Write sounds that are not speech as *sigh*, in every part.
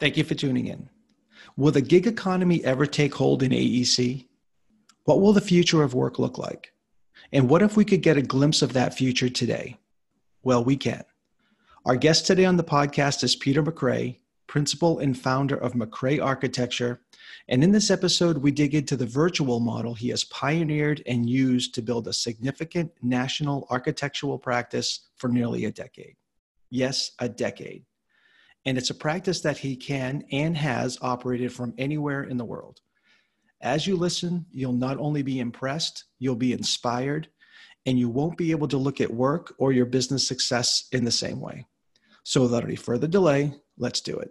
Thank you for tuning in. Will the gig economy ever take hold in AEC? What will the future of work look like? And what if we could get a glimpse of that future today? Well, we can. Our guest today on the podcast is Peter McRae, principal and founder of McRae Architecture. And in this episode, we dig into the virtual model he has pioneered and used to build a significant national architectural practice for nearly a decade. Yes, a decade and it's a practice that he can and has operated from anywhere in the world. As you listen, you'll not only be impressed, you'll be inspired, and you won't be able to look at work or your business success in the same way. So, without any further delay, let's do it.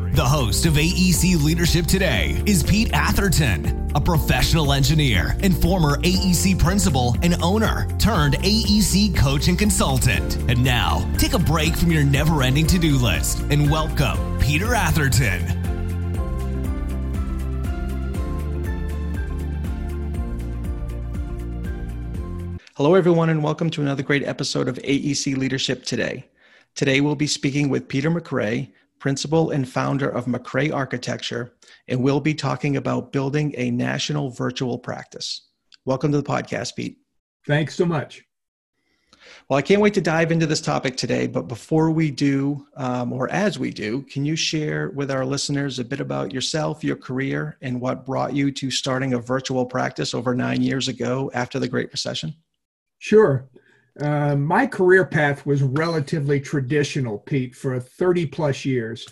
The host of AEC Leadership Today is Pete Atherton, a professional engineer and former AEC principal and owner turned AEC coach and consultant. And now, take a break from your never ending to do list and welcome Peter Atherton. Hello, everyone, and welcome to another great episode of AEC Leadership Today. Today, we'll be speaking with Peter McRae, principal and founder of McRae Architecture, and we'll be talking about building a national virtual practice. Welcome to the podcast, Pete. Thanks so much. Well, I can't wait to dive into this topic today, but before we do, um, or as we do, can you share with our listeners a bit about yourself, your career, and what brought you to starting a virtual practice over nine years ago after the Great Recession? Sure. Uh, my career path was relatively traditional, Pete, for 30 plus years.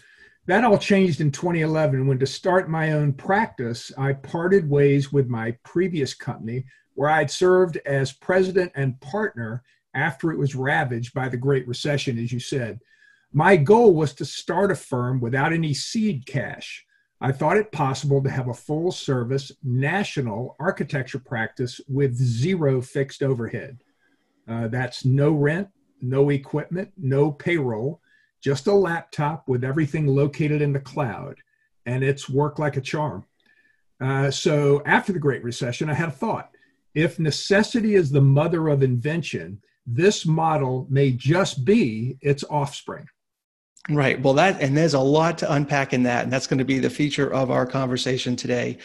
That all changed in 2011 when, to start my own practice, I parted ways with my previous company, where I'd served as president and partner after it was ravaged by the Great Recession, as you said. My goal was to start a firm without any seed cash. I thought it possible to have a full service national architecture practice with zero fixed overhead. Uh, that's no rent, no equipment, no payroll, just a laptop with everything located in the cloud. And it's worked like a charm. Uh, so after the Great Recession, I had a thought. If necessity is the mother of invention, this model may just be its offspring. Right. Well, that, and there's a lot to unpack in that. And that's going to be the feature of our conversation today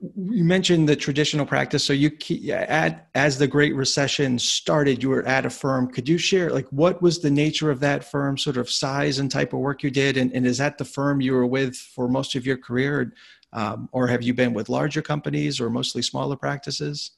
you mentioned the traditional practice so you at as the great recession started you were at a firm. Could you share like what was the nature of that firm sort of size and type of work you did and, and is that the firm you were with for most of your career um, or have you been with larger companies or mostly smaller practices?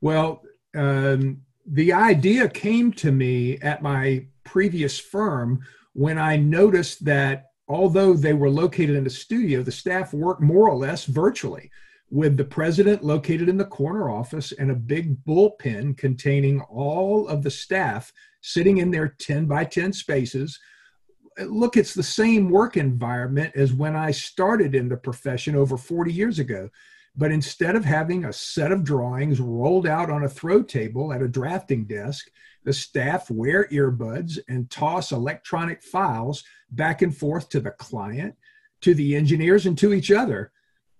Well um, the idea came to me at my previous firm when i noticed that although they were located in a studio the staff worked more or less virtually with the president located in the corner office and a big bullpen containing all of the staff sitting in their 10 by 10 spaces. Look, it's the same work environment as when I started in the profession over 40 years ago. But instead of having a set of drawings rolled out on a throw table at a drafting desk, the staff wear earbuds and toss electronic files back and forth to the client, to the engineers, and to each other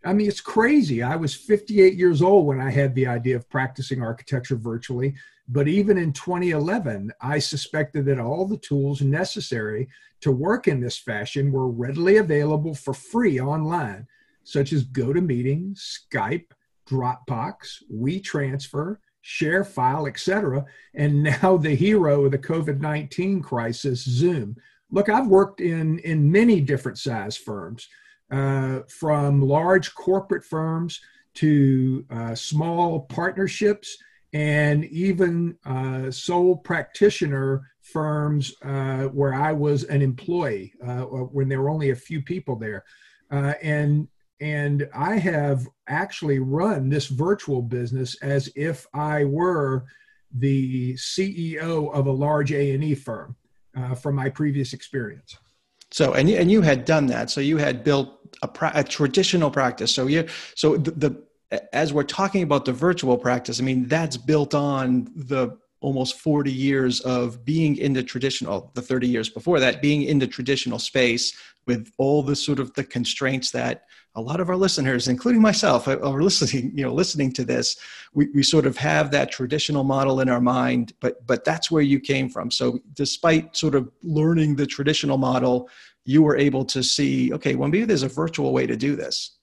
I mean, it's crazy. I was 58 years old when I had the idea of practicing architecture virtually. But even in 2011, I suspected that all the tools necessary to work in this fashion were readily available for free online, such as GoToMeeting, Skype, Dropbox, WeTransfer, ShareFile, etc. And *laughs* now the hero of the COVID 19 crisis, Zoom. Look, I've worked in, in many different size firms uh, from large corporate firms to uh, small partnerships and even uh, sole practitioner firms uh, where I was an employee uh, when there were only a few people there. And and I have actually run this virtual business as if I were the CEO of a large A&E firm from my previous experience. So, and you, and you had done that. So you had built a, pra- a traditional practice. So you, so the, the, as we're talking about the virtual practice, I mean, that's built on the almost 40 years of being in the traditional, oh, the 30 years before that, being in the traditional space with all the sort of the constraints that a lot of our listeners, including myself, uh, are listening, you know, listening to this. We, we sort of have that traditional model in our mind, but but that's where you came from. So despite sort of learning the traditional model, you were able to see, okay, well, maybe there's a virtual way to do this.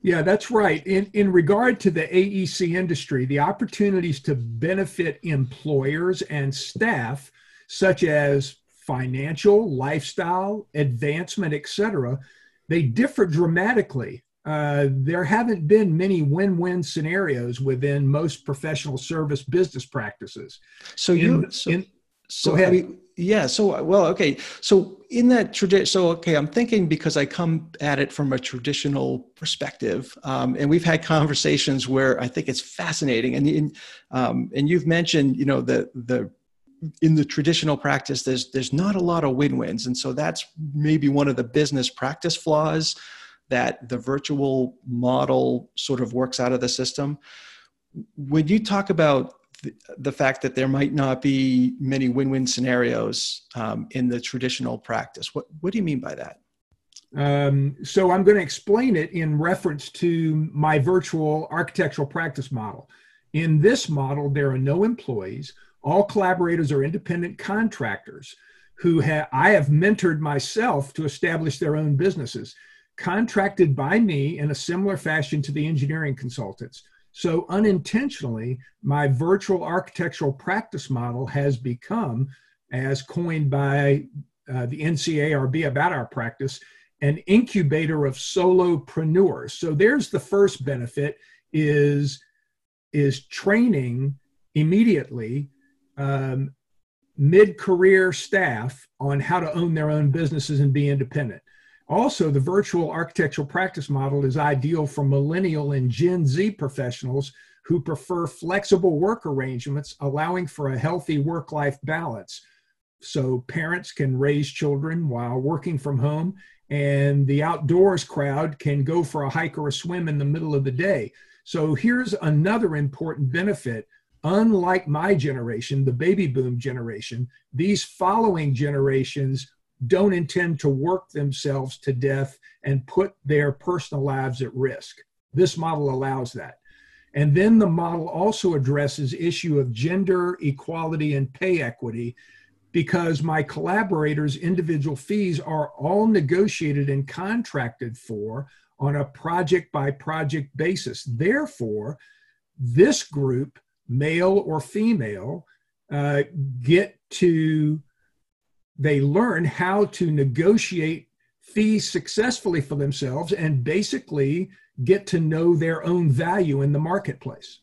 Yeah, that's right. In, in regard to the AEC industry, the opportunities to benefit employers and staff, such as financial, lifestyle, advancement, etc., they differ dramatically. Uh, there haven't been many win-win scenarios within most professional service business practices. So you, so, in, so I mean, yeah. So well, okay. So in that tradition, so okay, I'm thinking because I come at it from a traditional perspective, um, and we've had conversations where I think it's fascinating, and and, um, and you've mentioned, you know, the the in the traditional practice, there's there's not a lot of win-wins, and so that's maybe one of the business practice flaws that the virtual model sort of works out of the system. When you talk about the, fact that there might not be many win-win scenarios um, in the traditional practice. What what do you mean by that? Um, so I'm going to explain it in reference to my virtual architectural practice model. In this model, there are no employees. All collaborators are independent contractors who have I have mentored myself to establish their own businesses, contracted by me in a similar fashion to the engineering consultants. So unintentionally, my virtual architectural practice model has become, as coined by uh, the NCARB about our practice, an incubator of solopreneurs. So there's the first benefit is, is training immediately um, mid-career staff on how to own their own businesses and be independent. Also, the virtual architectural practice model is ideal for millennial and Gen Z professionals who prefer flexible work arrangements, allowing for a healthy work life balance. So, parents can raise children while working from home, and the outdoors crowd can go for a hike or a swim in the middle of the day. So, here's another important benefit. Unlike my generation, the baby boom generation, these following generations don't intend to work themselves to death and put their personal lives at risk. This model allows that. And then the model also addresses issue of gender equality and pay equity because my collaborators individual fees are all negotiated and contracted for on a project by project basis. Therefore, this group, male or female, uh, get to they learn how to negotiate fees successfully for themselves and basically get to know their own value in the marketplace.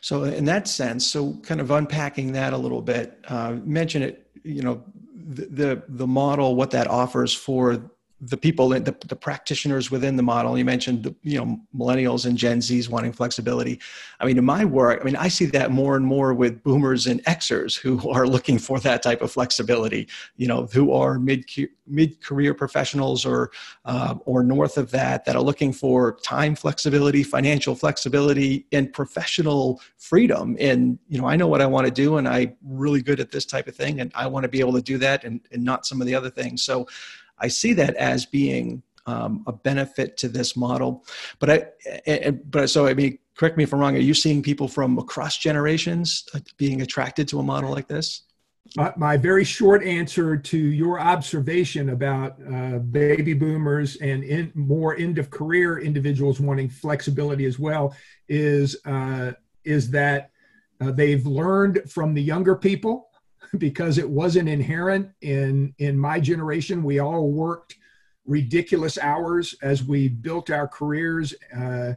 So, in that sense, so kind of unpacking that a little bit, uh, mention it. You know, the, the the model, what that offers for the people, the, the practitioners within the model. You mentioned, the, you know, millennials and Gen Zs wanting flexibility. I mean, in my work, I mean, I see that more and more with boomers and Xers who *laughs* are looking for that type of flexibility. You know, who are mid mid career professionals or uh, or north of that that are looking for time flexibility, financial flexibility, and professional freedom. And you know, I know what I want to do, and I'm really good at this type of thing, and I want to be able to do that, and, and not some of the other things. So. I see that as being um, a benefit to this model. But I, but so I mean, correct me if I'm wrong. Are you seeing people from across generations uh, being attracted to a model like this? My very short answer to your observation about uh, baby boomers and in, more end of career individuals wanting flexibility as well is uh, is that uh, they've learned from the younger people *laughs* because it wasn't inherent in in my generation. We all worked ridiculous hours as we built our careers uh,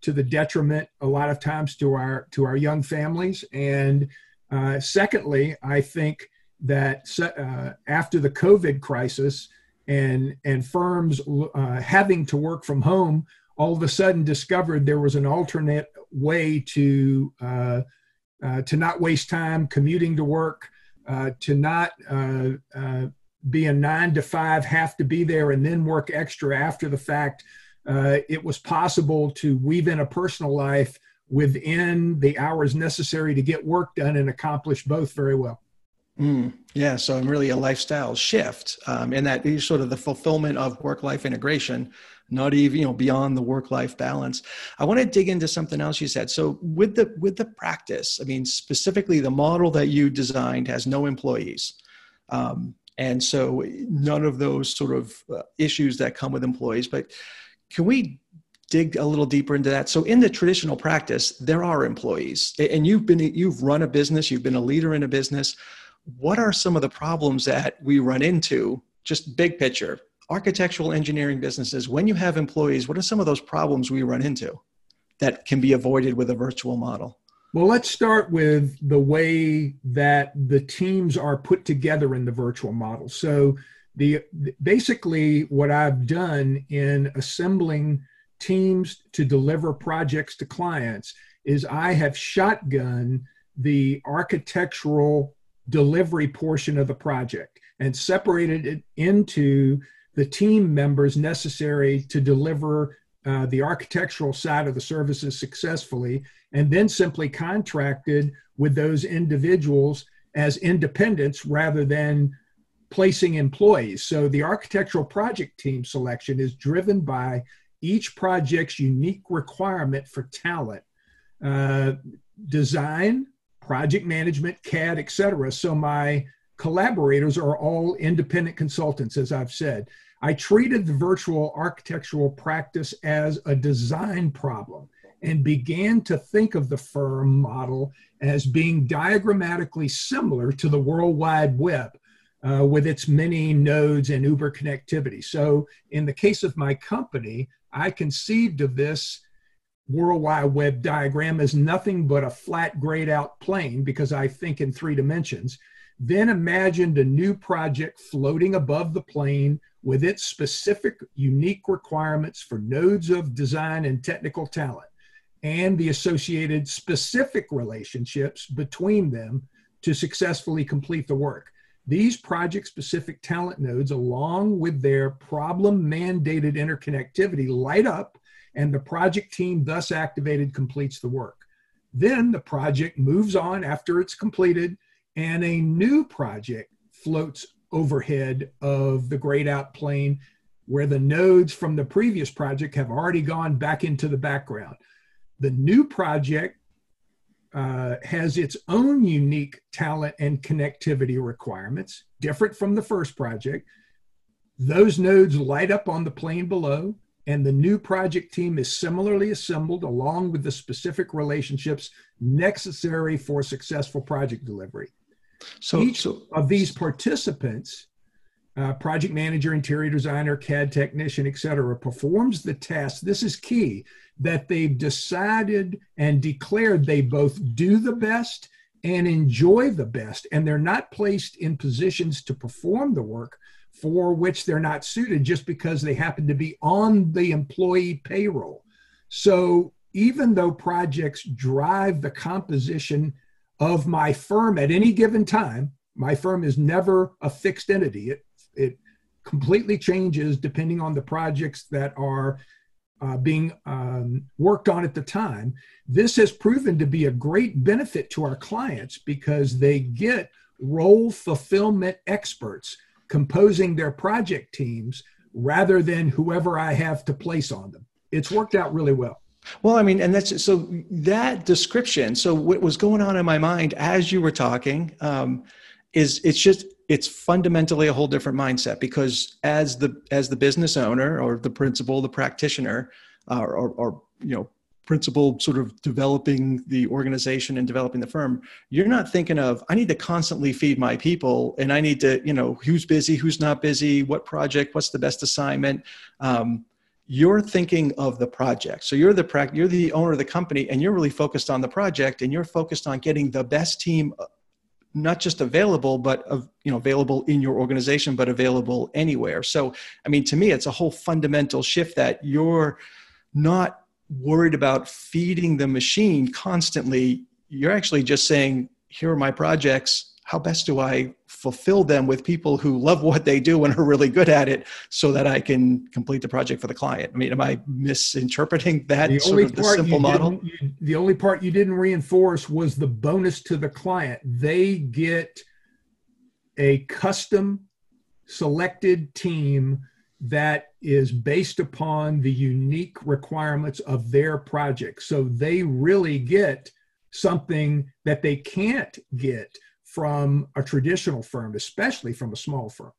to the detriment a lot of times to our to our young families. And uh, secondly, I think that uh, after the COVID crisis and and firms uh, having to work from home, all of a sudden discovered there was an alternate way to uh, uh, to not waste time commuting to work uh, to not uh, uh, be a nine to five, have to be there and then work extra after the fact. it was possible to weave in a personal life within the hours necessary to get work done and accomplish both very well. Mm, yeah, so really a lifestyle shift, um, and that is sort of the fulfillment of work-life integration, not even you know beyond the work-life balance. I want to dig into something else you said. So with the with the practice, I mean specifically the model that you designed has no employees, um, and so none of those sort of uh, issues that come with employees. But can we dig a little deeper into that so in the traditional practice there are employees and you've been you've run a business you've been a leader in a business what are some of the problems that we run into just big picture architectural engineering businesses when you have employees what are some of those problems we run into that can be avoided with a virtual model? Well let's start with the way that the teams are put together in the virtual model. So the basically what i've done in assembling teams to deliver projects to clients is I have shotgun the architectural delivery portion of the project and separated it into the team members necessary to deliver uh, the architectural side of the services successfully, and then simply contracted with those individuals as independents rather than placing employees. So the architectural project team selection is driven by each project's unique requirement for talent, uh, design, project management, CAD, etc. So my collaborators are all independent consultants, as I've said. I treated the virtual architectural practice as a design problem and began to think of the firm model as being diagrammatically similar to the World Wide Web uh, with its many nodes and Uber connectivity. So, in the case of my company, I conceived of this World Wide Web diagram as nothing but a flat grayed out plane because I think in three dimensions. Then imagined a new project floating above the plane with its specific unique requirements for nodes of design and technical talent and the associated specific relationships between them to successfully complete the work. These project specific talent nodes, along with their problem mandated interconnectivity, light up, and the project team, thus activated, completes the work. Then the project moves on after it's completed, and a new project floats overhead of the grayed out plane where the nodes from the previous project have already gone back into the background. The new project uh, has its own unique talent and connectivity requirements, different from the first project. Those nodes light up on the plane below, and the new project team is similarly assembled along with the specific relationships necessary for successful project delivery. So each so, of these participants, uh, project manager, interior designer, CAD technician, etc., performs the task. This is key that they've decided and declared they both do the best and enjoy the best, and they're not placed in positions to perform the work for which they're not suited just because they happen to be on the employee payroll. So even though projects drive the composition of my firm at any given time, my firm is never a fixed entity. It, it completely changes depending on the projects that are uh, being um, worked on at the time. This has proven to be a great benefit to our clients because they get role fulfillment experts composing their project teams rather than whoever I have to place on them. It's worked out really well. Well, I mean, and that's so that description. So, what was going on in my mind as you were talking um, is it's just it's fundamentally a whole different mindset because as the as the business owner or the principal the practitioner uh, or, or you know principal sort of developing the organization and developing the firm you're not thinking of i need to constantly feed my people and i need to you know who's busy who's not busy what project what's the best assignment um, you're thinking of the project. So you're the you're the owner of the company and you're really focused on the project and you're focused on getting the best team uh, not just available but of you know available in your organization but available anywhere. So i mean to me it's a whole fundamental shift that you're not worried about feeding the machine constantly. You're actually just saying here are my projects. How best do i fulfill them with people who love what they do and are really good at it so that I can complete the project for the client. I mean, am I misinterpreting that the sort of the simple model? You, the only part you didn't reinforce was the bonus to the client. They get a custom selected team that is based upon the unique requirements of their project. So they really get something that they can't get from a traditional firm, especially from a small firm.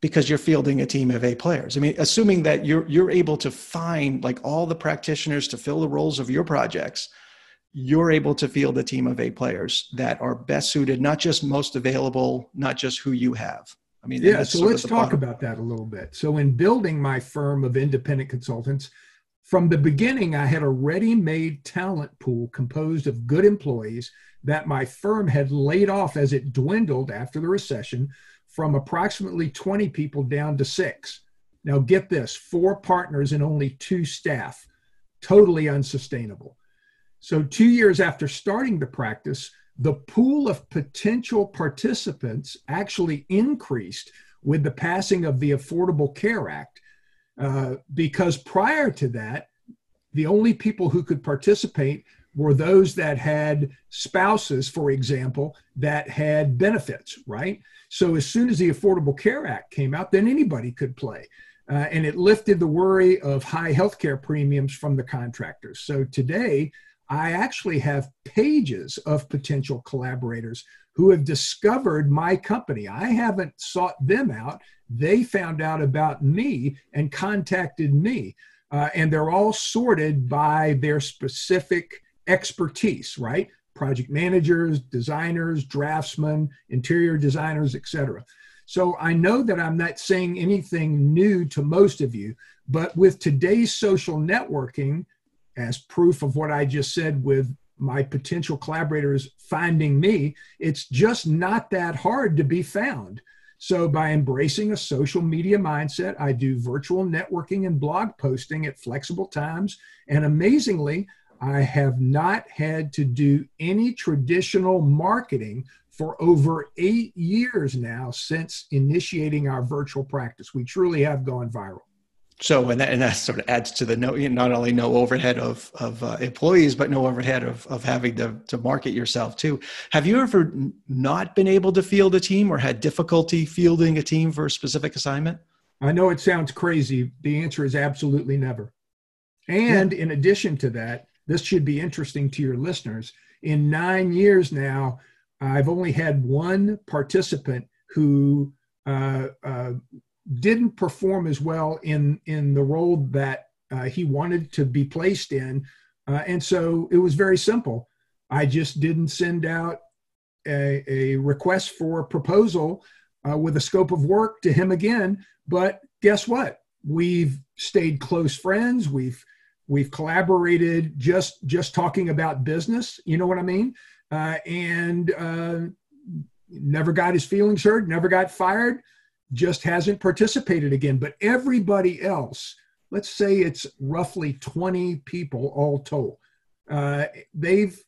Because you're fielding a team of A players. I mean, assuming that you're you're able to find like all the practitioners to fill the roles of your projects, you're able to field a team of A players that are best suited, not just most available, not just who you have. I mean, yeah. So let's talk bottom. about that a little bit. So in building my firm of independent consultants, from the beginning, I had a ready made talent pool composed of good employees that my firm had laid off as it dwindled after the recession from approximately 20 people down to six. Now, get this four partners and only two staff. Totally unsustainable. So, two years after starting the practice, the pool of potential participants actually increased with the passing of the Affordable Care Act uh, because prior to that, the only people who could participate were those that had spouses, for example, that had benefits, right? So as soon as the Affordable Care Act came out, then anybody could play. Uh, and it lifted the worry of high healthcare premiums from the contractors. So today, I actually have pages of potential collaborators who have discovered my company. I haven't sought them out. They found out about me and contacted me. Uh, and they're all sorted by their specific expertise, right? Project managers, designers, draftsmen, interior designers, etc. So I know that I'm not saying anything new to most of you, but with today's social networking, as proof of what I just said with my potential collaborators finding me, it's just not that hard to be found. So, by embracing a social media mindset, I do virtual networking and blog posting at flexible times. And amazingly, I have not had to do any traditional marketing for over eight years now since initiating our virtual practice. We truly have gone viral. So, and that, and that sort of adds to the no, not only no overhead of, of uh, employees, but no overhead of, of having to, to market yourself too. Have you ever not been able to field a team or had difficulty fielding a team for a specific assignment? I know it sounds crazy. The answer is absolutely never. And yeah. in addition to that, this should be interesting to your listeners. In nine years now, I've only had one participant who uh, uh, didn't perform as well in in the role that uh, he wanted to be placed in, uh, and so it was very simple. I just didn't send out a, a request for a proposal uh, with a scope of work to him again. But guess what? We've stayed close friends. We've we've collaborated just just talking about business. You know what I mean? Uh, and uh, never got his feelings hurt. Never got fired just hasn't participated again. But everybody else, let's say it's roughly 20 people all told, uh, they've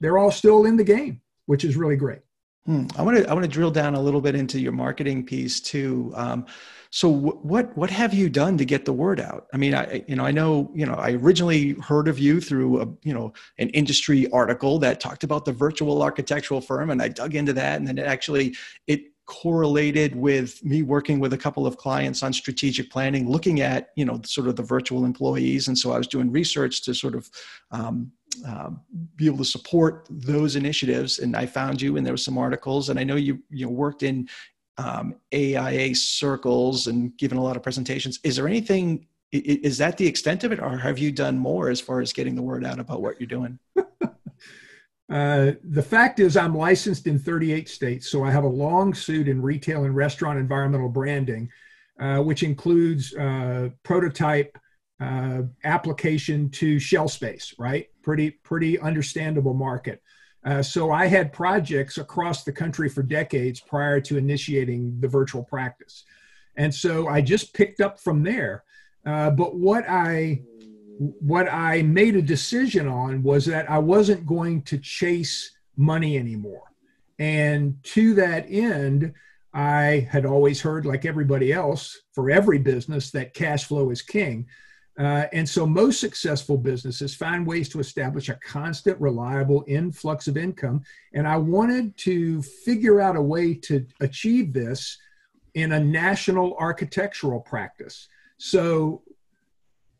they're all still in the game, which is really great. Hmm. I want to I want to drill down a little bit into your marketing piece too. Um, so w- what what have you done to get the word out? I mean, I you know I know you know I originally heard of you through a you know an industry article that talked about the virtual architectural firm, and I dug into that, and then it actually it correlated with me working with a couple of clients on strategic planning looking at you know sort of the virtual employees. And so i was doing research to sort of um, uh, be able to support those initiatives. And i found you and there were some articles. And i know you you know, worked in um, AIA circles and given a lot of presentations. Is there anything is that the extent of it or have you done more as far as getting the word out about what you're doing Uh, the fact is, I'm licensed in 38 states, so I have a long suit in retail and restaurant environmental branding, uh, which includes uh, prototype uh, application to shell space. Right, pretty pretty understandable market. Uh, so I had projects across the country for decades prior to initiating the virtual practice, and so I just picked up from there. but what I what I made a decision on was that I wasn't going to chase money anymore. And to that end, I had always heard, like everybody else, for every business, that cash flow is king. Uh, and so most successful businesses find ways to establish a constant, reliable influx of income. And I wanted to figure out a way to achieve this in a national architectural practice. So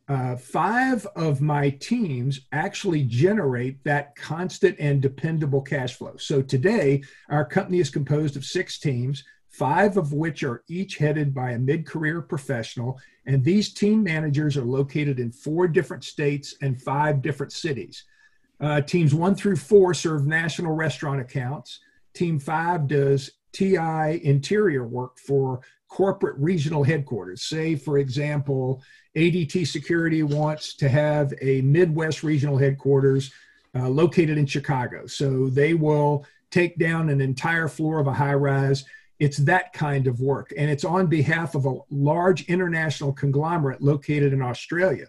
uh, five of my teams actually generate that constant and dependable cash flow. So today, our company is composed of six teams, five of which are each headed by a mid career professional. And these team managers are located in four different states and five different cities. Uh, teams one through four serve national restaurant accounts. Team five does TI interior work for corporate regional headquarters. Say, for example, ADT Security wants to have a Midwest regional headquarters uh, located in Chicago. So they will take down an entire floor of a high rise. It's that kind of work. And it's on behalf of a large international conglomerate located in Australia.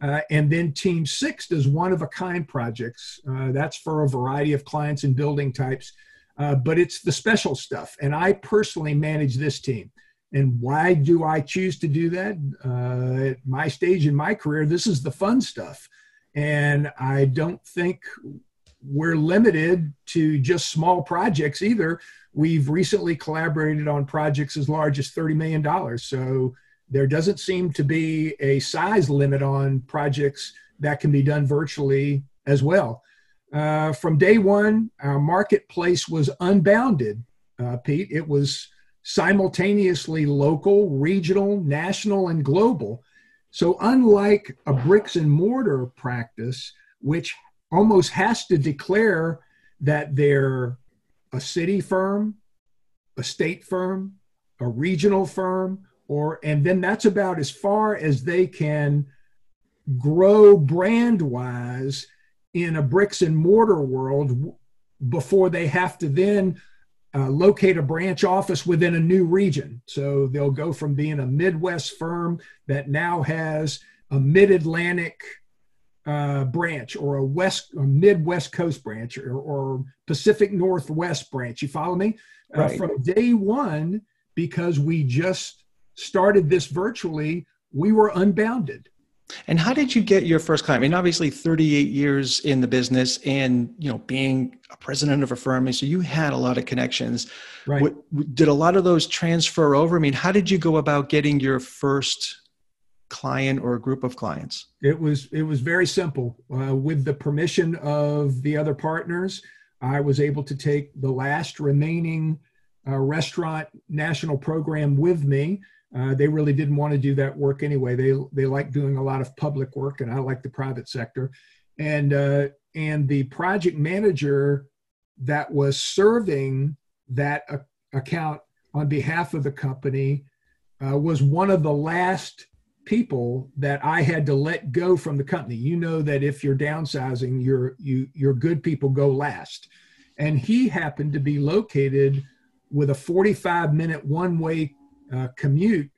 Uh, and then Team Six does one of a kind projects. Uh, that's for a variety of clients and building types, uh, but it's the special stuff. And I personally manage this team. And why do I choose to do that? Uh, at my stage in my career, this is the fun stuff. And I don't think we're limited to just small projects either. We've recently collaborated on projects as large as $30 million. So there doesn't seem to be a size limit on projects that can be done virtually as well. Uh, from day one, our marketplace was unbounded, uh, Pete. It was simultaneously local, regional, national, and global. So, unlike a bricks and mortar practice, which almost has to declare that they're a city firm, a state firm, a regional firm, or and then that's about as far as they can grow brand wise in a bricks and mortar world before they have to then uh, locate a branch office within a new region. So they'll go from being a Midwest firm that now has a Mid Atlantic uh, branch or a West or Midwest Coast branch or, or, Pacific Northwest branch. You follow me? Uh, right. From day one, because we just started this virtually, we were unbounded. And how did you get your first client? I mean, obviously, 38 years in the business, and you know, being a president of a firm, so you had a lot of connections. Right. What, did a lot of those transfer over? I mean, how did you go about getting your first client or a group of clients? It was it was very simple. Uh, with the permission of the other partners, I was able to take the last remaining uh, restaurant national program with me uh, they really didn't want to do that work anyway. They they like doing a lot of public work, and I like the private sector. And uh, and the project manager that was serving that account on behalf of the company uh, was one of the last people that I had to let go from the company. You know that if you're downsizing, your you your good people go last, and he happened to be located with a 45 minute one way uh, commute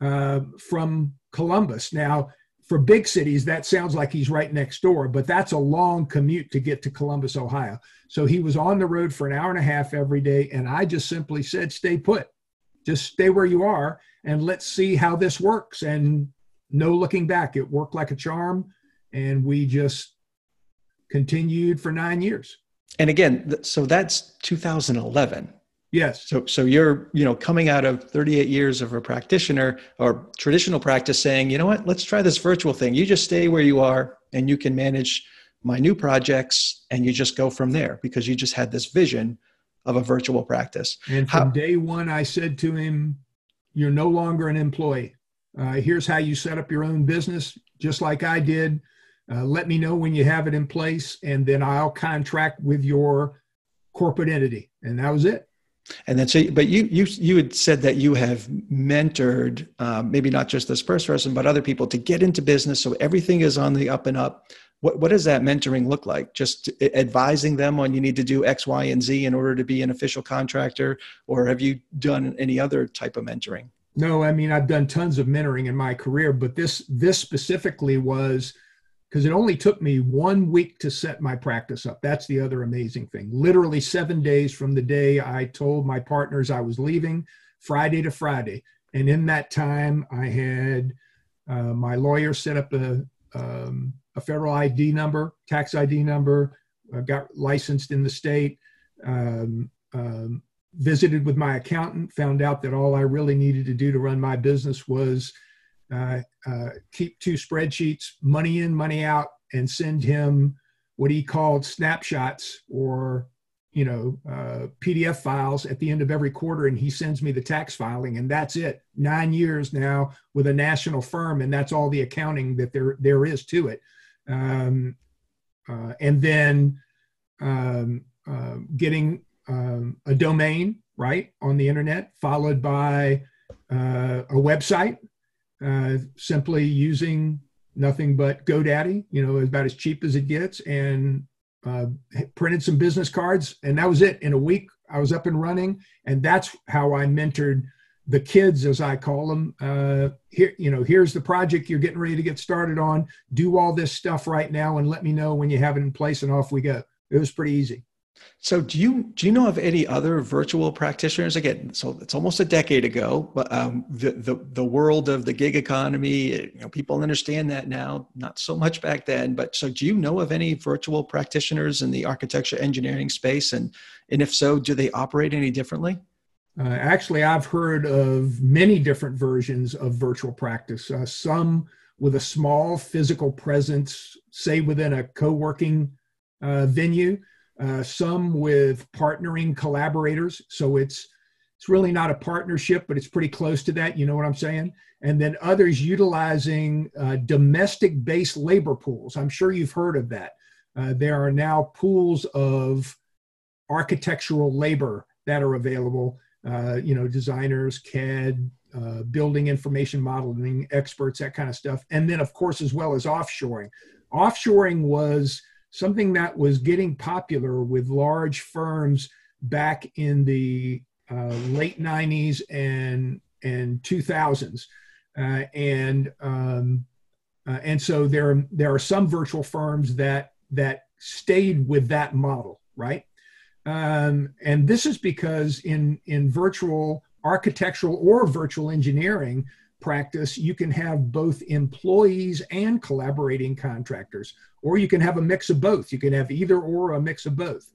uh, from Columbus. Now, for big cities, that sounds like he's right next door, but that's a long commute to get to Columbus, Ohio. So he was on the road for an hour and a half every day. And I just simply said, stay put, just stay where you are, and let's see how this works. And no looking back, it worked like a charm. And we just continued for nine years. And again, so that's 2011. Yes. So so you're, you know, coming out of 38 years of a practitioner or traditional practice saying, you know what, let's try this virtual thing. You just stay where you are and you can manage my new projects and you just go from there because you just had this vision of a virtual practice. And from how, day one, I said to him, you're no longer an employee. Uh, here's how you set up your own business, just like I did. Uh, let me know when you have it in place, and then I'll contract with your corporate entity. And that was it. And then, so, but you you you had said that you have mentored, um, maybe not just this first person, but other people to get into business, so everything is on the up and up. What what does that mentoring look like? Just advising them on you need to do X, Y, and Z in order to be an official contractor, or have you done any other type of mentoring? No, I mean I've done tons of mentoring in my career, but this this specifically was because it only took me one week to set my practice up. That's the other amazing thing. Literally seven days from the day I told my partners I was leaving, Friday to Friday. And in that time, I had uh, my lawyer set up a, um, a federal ID number, tax ID number, uh, got licensed in the state, um, um, visited with my accountant, found out that all I really needed to do to run my business was uh, uh, keep two spreadsheets, money in, money out, and send him what he called snapshots or you know uh, PDF files at the end of every quarter, and he sends me the tax filing, and that's it. Nine years now with a national firm, and that's all the accounting that there there is to it. Um, uh, and then um, uh, getting um, a domain right on the internet, followed by uh, a website uh, simply using nothing but GoDaddy, you know, about as cheap as it gets, and uh, printed some business cards, and that was it. In a week, I was up and running, and that's how I mentored the kids, as I call them. Uh, here, you know, here's the project you're getting ready to get started on. Do all this stuff right now, and let me know when you have it in place, and off we go. It was pretty easy. So do you do you know of any other virtual practitioners? Again, so it's almost a decade ago, but um, the, the the world of the gig economy, you know, people understand that now. Not so much back then, but so do you know of any virtual practitioners in the architecture engineering space? And and if so, do they operate any differently? Uh, actually, I've heard of many different versions of virtual practice. Uh, some with a small physical presence, say within a co-working uh, venue uh, some with partnering collaborators. So it's it's really not a partnership, but it's pretty close to that. You know what I'm saying? And then others utilizing uh, domestic-based labor pools. I'm sure you've heard of that. Uh, there are now pools of architectural labor that are available. Uh, you know, designers, CAD, uh, building information modeling experts, that kind of stuff. And then, of course, as well as offshoring. Offshoring was something that was getting popular with large firms back in the uh, late 90s and and 2000s uh, and um, uh, and so there there are some virtual firms that that stayed with that model right? Um, and this is because in in virtual architectural or virtual engineering practice, you can have both employees and collaborating contractors, or you can have a mix of both. You can have either or a mix of both.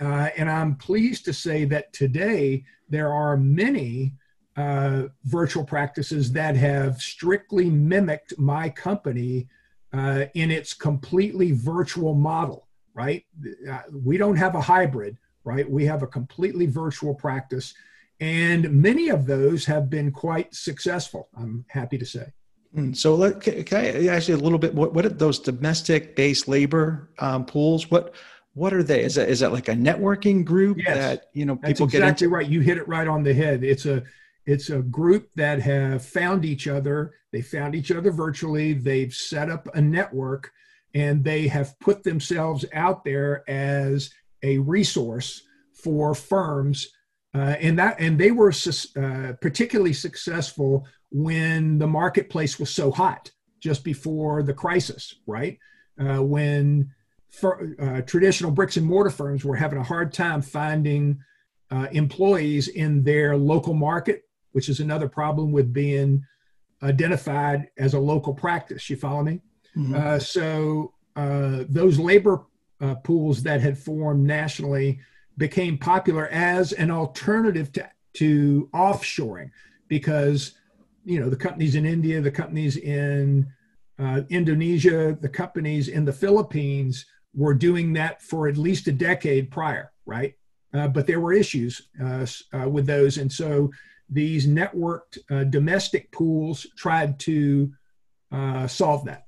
Uh, and I'm pleased to say that today there are many uh, virtual practices that have strictly mimicked my company uh, in its completely virtual model, right? Uh, we don't have a hybrid, right? We have a completely virtual practice and many of those have been quite successful, I'm happy to say. Hmm, so, let, can, I ask you a little bit? What, what are those domestic-based labor um, pools? What what are they? Is that is that like a networking group yes, that you know people that's exactly get into? right. You hit it right on the head. It's a it's a group that have found each other. They found each other virtually. They've set up a network, and they have put themselves out there as a resource for firms uh, and that and they were uh, particularly successful when the marketplace was so hot just before the crisis, right? Uh, when for, uh, traditional bricks and mortar firms were having a hard time finding uh, employees in their local market, which is another problem with being identified as a local practice. You follow me? Mm-hmm. Uh, so those labor pools that had formed nationally became popular as an alternative to, to offshoring because you know the companies in India, the companies in uh, Indonesia, the companies in the Philippines were doing that for at least a decade prior, right? Uh, but there were issues uh, uh with those, and so these networked uh, domestic pools tried to uh, solve that.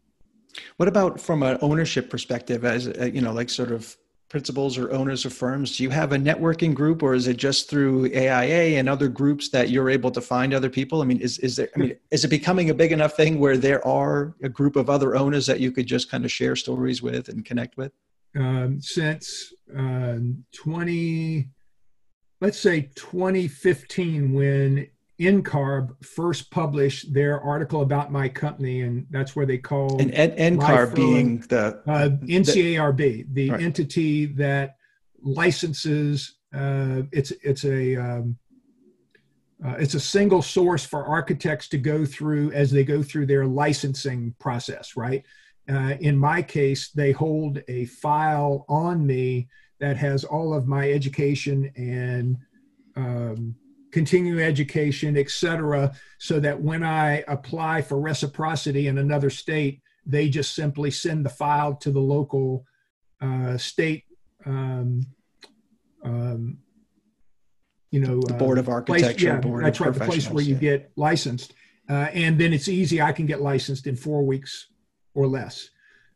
What about from an ownership perspective, as you know, like sort of principals or owners of firms? Do you have a networking group or is it just through AIA and other groups that you're able to find other people? I mean is, is there i mean is it becoming a big enough thing where there are a group of other owners that you could just kind of share stories with and connect with? Um, since uh, 20 let's say 2015 when NCARB first published their article about my company, and that's where they call and NCARB being the uh, NCARB, the right. entity that licenses. Uh, it's it's a um, uh, it's a single source for architects to go through as they go through their licensing process, right? Uh, in my case, they hold a file on me that has all of my education and um, continuing education, et cetera, so that when I apply for reciprocity in another state, they just simply send the file to the local uh, state um, um, you know, the board of uh, architecture. Place, yeah, board that's right. The place where you yeah. get licensed, uh, and then it's easy. I can get licensed in four weeks or less.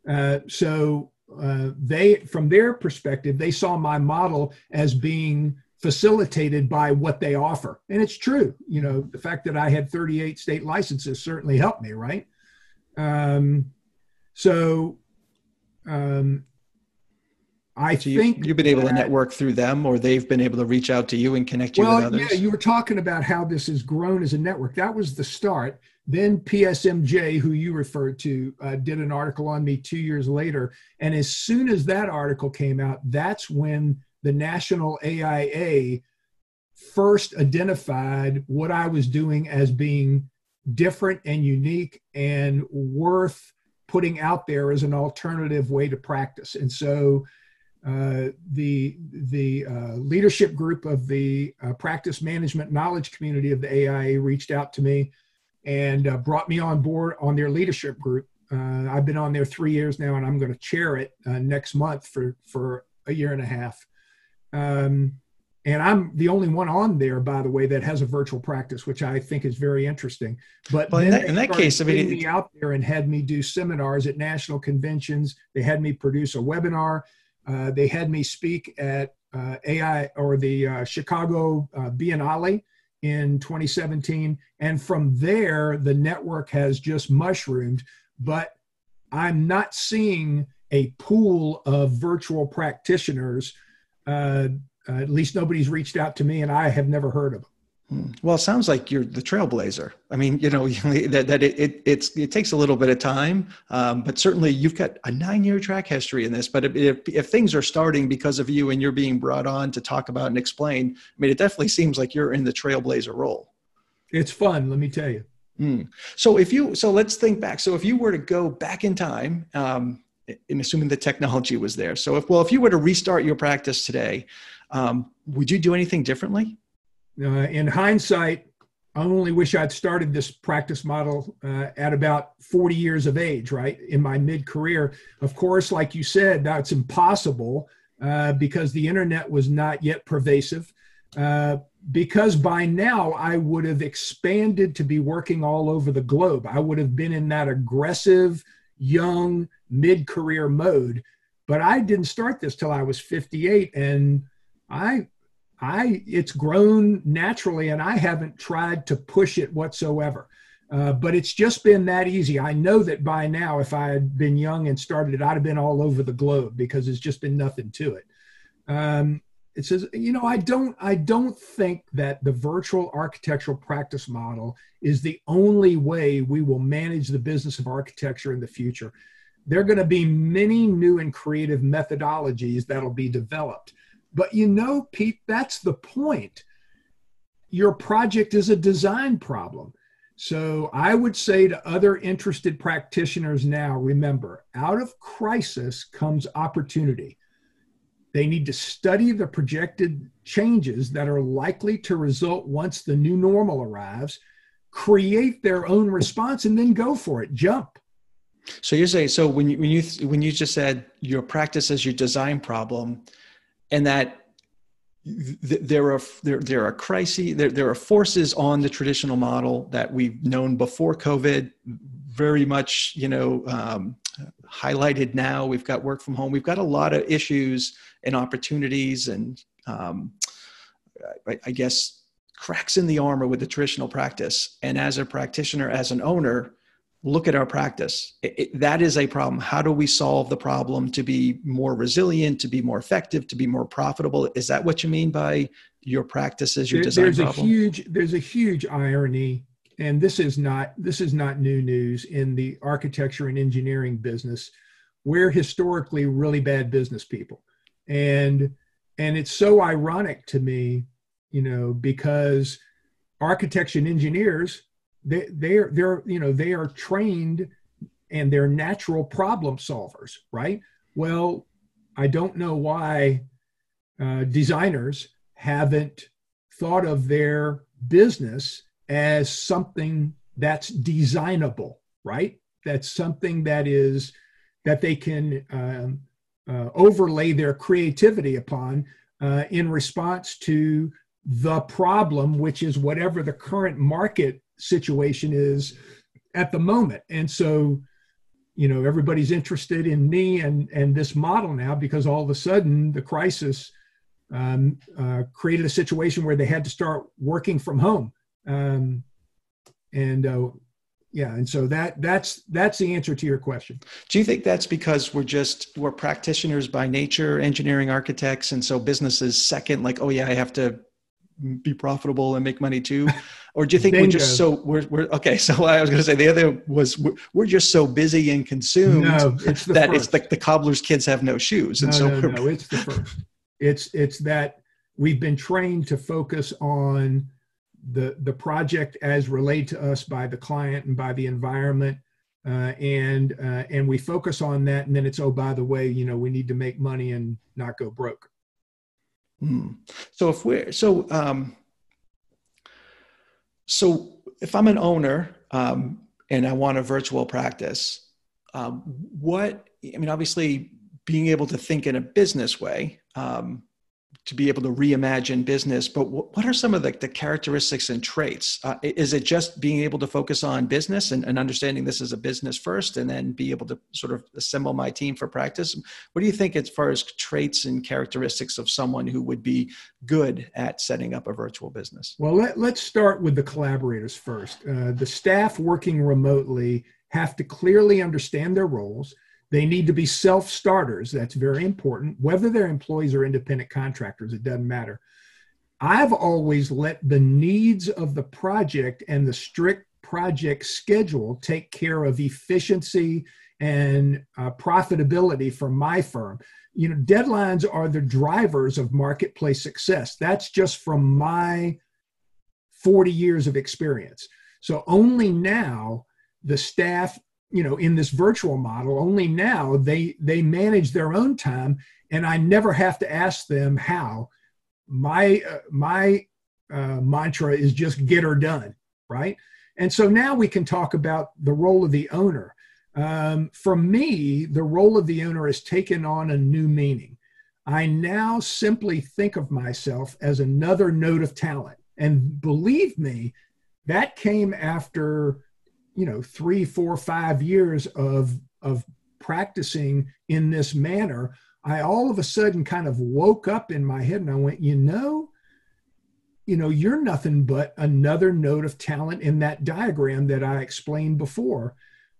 Uh, so uh, they, from their perspective, they saw my model as being facilitated by what they offer, and it's true. You know, the fact that I had 38 state licenses certainly helped me, right? Um, so um, I so think you, have been able that, to network through them, or they've been able to reach out to you and connect you well, with others. Yeah, you were talking about how this has grown as a network. That was the start. Then PSMJ, who you referred to, uh, did an article on me two years later, and as soon as that article came out, that's when the National AIA first identified what I was doing as being different and unique and worth putting out there as an alternative way to practice. And so uh, the the uh, leadership group of the uh, practice management knowledge community of the AIA reached out to me and uh, brought me on board on their leadership group. Uh, I've been on there three years now, and I'm going to chair it next month for for a year and a half. Um, and I'm the only one on there, by the way, that has a virtual practice, which I think is very interesting. But well, in that, in that case, I mean, me out there and had me do seminars at national conventions. They had me produce a webinar. Uh, they had me speak at uh, AIA or the uh, Chicago uh, Biennale in 2017. And from there, the network has just mushroomed. But I'm not seeing a pool of virtual practitioners. Uh, at least nobody's reached out to me, and I have never heard of them. Hmm. Well, it sounds like you're the trailblazer. I mean, you know, *laughs* that, that it, it, it's, it takes a little bit of time, um, but certainly you've got a nine year track history in this. But if, if, if, things are starting because of you and you're being brought on to talk about and explain, I mean, it definitely seems like you're in the trailblazer role. It's fun, let me tell you. Mm. So if you, so let's think back. So if you were to go back in time, um, in assuming the technology was there. So if, well, if you were to restart your practice today, um, would you do anything differently? Uh, in hindsight, I only wish I'd started this practice model uh, at about 40 years of age, right? In my mid career. Of course, like you said, that's impossible uh, because the internet was not yet pervasive. Uh, because by now I would have expanded to be working all over the globe. I would have been in that aggressive, young, mid career mode. But I didn't start this till I was 58. And I I it's grown naturally, and I haven't tried to push it whatsoever. Uh, but it's just been that easy. I know that by now, if I had been young and started it, I'd have been all over the globe because there's just been nothing to it. Um, it says, you know, I don't, I don't think that the virtual architectural practice model is the only way we will manage the business of architecture in the future. There are going to be many new and creative methodologies that'll be developed. But you know, Pete, that's the point. Your project is a design problem. So I would say to other interested practitioners now remember, out of crisis comes opportunity. They need to study the projected changes that are likely to result once the new normal arrives, create their own response, and then go for it. Jump. So you're saying so when you when you when you just said your practice is your design problem, and that there are there, there are crises there, there are forces on the traditional model that we've known before covid very much you know um, highlighted now. We've got work from home. We've got a lot of issues and opportunities and um, I, I guess cracks in the armor with the traditional practice. And as a practitioner as an owner look at our practice. It, it, that is a problem. How do we solve the problem to be more resilient, to be more effective, to be more profitable? Is that what you mean by your practices, your There- design there's problem? a huge there's a huge irony and this is not this is not new news in the architecture and engineering business we're historically really bad business people and and it's so ironic to me you know because architects and engineers they they're they're you know they are trained and they're natural problem solvers right well i don't know why uh, designers haven't thought of their business as something that's designable, right? That's something that is that they can um, uh, overlay their creativity upon uh, in response to the problem, which is whatever the current market situation is at the moment. And so, you know, everybody's interested in me and and this model now because all of a sudden the crisis um, uh, created a situation where they had to start working from home. Um, and uh, yeah, and so that that's that's the answer to your question. Do you think that's because we're just we're practitioners by nature, engineering architects, and so business is second? Like, oh yeah, I have to be profitable and make money too, or do you think we're just so we're we're okay? So I was going to say the other was we're, we're just so busy and consumed No, it's the that first. it's like the cobbler's kids have no shoes, and no, so no, no, it's the first. It's it's that we've been trained to focus on the the project as relayed to us by the client and by the environment, uh, and uh, and we focus on that, and then it's oh by the way, you know, we need to make money and not go broke. Hmm. So if we're so um, so if I'm an owner um, and I want a virtual practice, um, what I mean, obviously, being able to think in a business way, um, to be able to reimagine business. But what, what are some of the, the characteristics and traits? Uh, is it just being able to focus on business and, and understanding this is a business first, and then be able to sort of assemble my team for practice? What do you think as far as traits and characteristics of someone who would be good at setting up a virtual business? Well, let, let's start with the collaborators first. Uh, the staff working remotely have to clearly understand their roles. They need to be self starters. That's very important. Whether they're employees or independent contractors, it doesn't matter. I've always let the needs of the project and the strict project schedule take care of efficiency and uh, profitability for my firm. You know, deadlines are the drivers of marketplace success. That's just from my 40 years of experience. So only now the staff, you know, in this virtual model, only now they they manage their own time, and I never have to ask them how. My uh, my uh, mantra is just get her done, right? And so now we can talk about the role of the owner. Um, for me, the role of the owner has taken on a new meaning. I now simply think of myself as another note of talent. And believe me, that came after, you know, three, four, five years of, of practicing in this manner. I all of a sudden kind of woke up in my head and I went, you know, you know, you're nothing but another note of talent in that diagram that I explained before.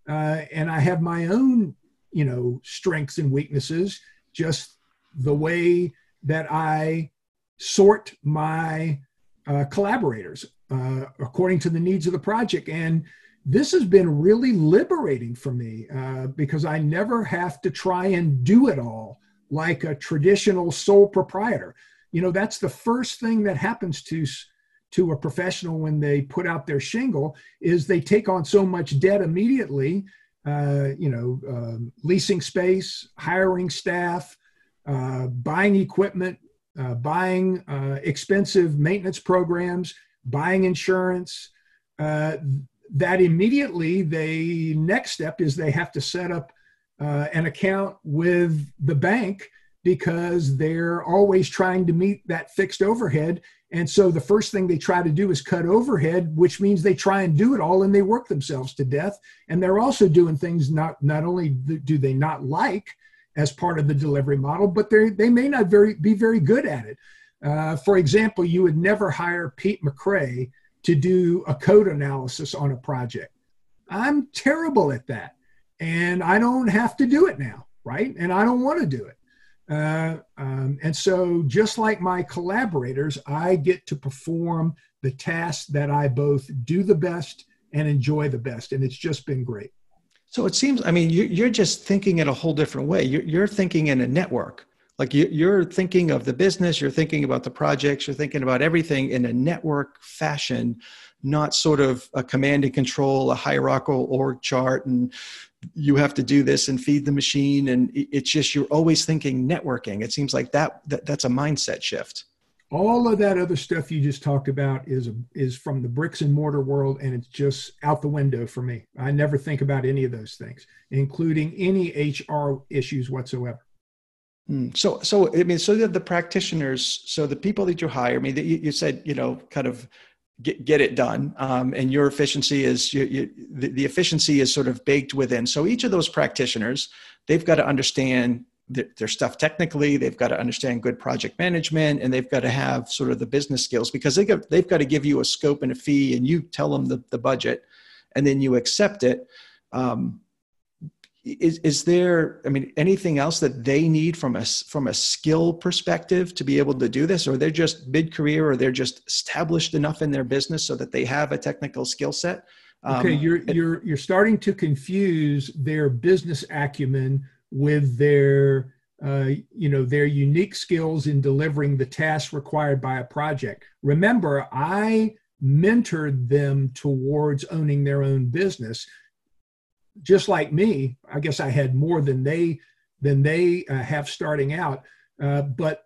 Uh, and I have my own, you know, strengths and weaknesses, just the way that I sort my uh, collaborators uh, according to the needs of the project. And this has been really liberating for me uh, because I never have to try and do it all like a traditional sole proprietor. You know, that's the first thing that happens to to a professional when they put out their shingle is they take on so much debt immediately. Uh, you know, um, leasing space, hiring staff, uh, buying equipment, uh, buying uh, expensive maintenance programs, buying insurance. Uh, that immediately, the next step is they have to set up uh, an account with the bank because they're always trying to meet that fixed overhead. And so the first thing they try to do is cut overhead, which means they try and do it all and they work themselves to death. And they're also doing things not not only do they not like as part of the delivery model, but they they may not very be very good at it. Uh, for example, you would never hire Pete McRae to do a code analysis on a project. I'm terrible at that, and I don't have to do it now, right? And I don't want to do it. Uh, um, and so, just like my collaborators, I get to perform the tasks that I both do the best and enjoy the best. And it's just been great. So it seems, I mean, you're just thinking in a whole different way. You're thinking in a network. Like you're thinking of the business, you're thinking about the projects, you're thinking about everything in a network fashion, not sort of a command and control, a hierarchical org chart, and you have to do this and feed the machine. And it's just you're always thinking networking. It seems like that, that that's a mindset shift all of that other stuff you just talked about is is from the bricks and mortar world and it's just out the window for me i never think about any of those things including any hr issues whatsoever. So so i mean so the practitioners so the people that you hire i mean you, you said you know kind of get, get it done um, and your efficiency is you, you, the, the efficiency is sort of baked within. So each of those practitioners they've got to understand their stuff technically they've got to understand good project management and they've got to have sort of the business skills because they got, they've got to give you a scope and a fee and you tell them the, the budget and then you accept it um, is, is there i mean anything else that they need from a from a skill perspective to be able to do this? Or they're just mid-career or they're just established enough in their business so that they have a technical skill set? Okay um, you're you're you're starting to confuse their business acumen with their uh, you know their unique skills in delivering the tasks required by a project. Remember i mentored them towards owning their own business just like me i guess i had more than they than they uh, have starting out. Uh, but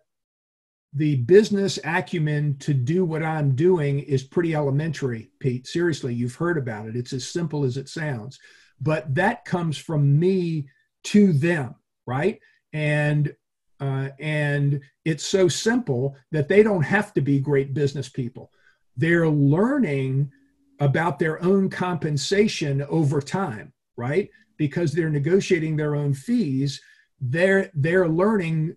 the business acumen to do what i'm doing is pretty elementary pete. Seriously you've heard about it. It's as simple as it sounds. But that comes from me to them, right? And uh, and it's so simple that they don't have to be great business people. They're learning about their own compensation over time, right? Because they're negotiating their own fees. They're they're learning,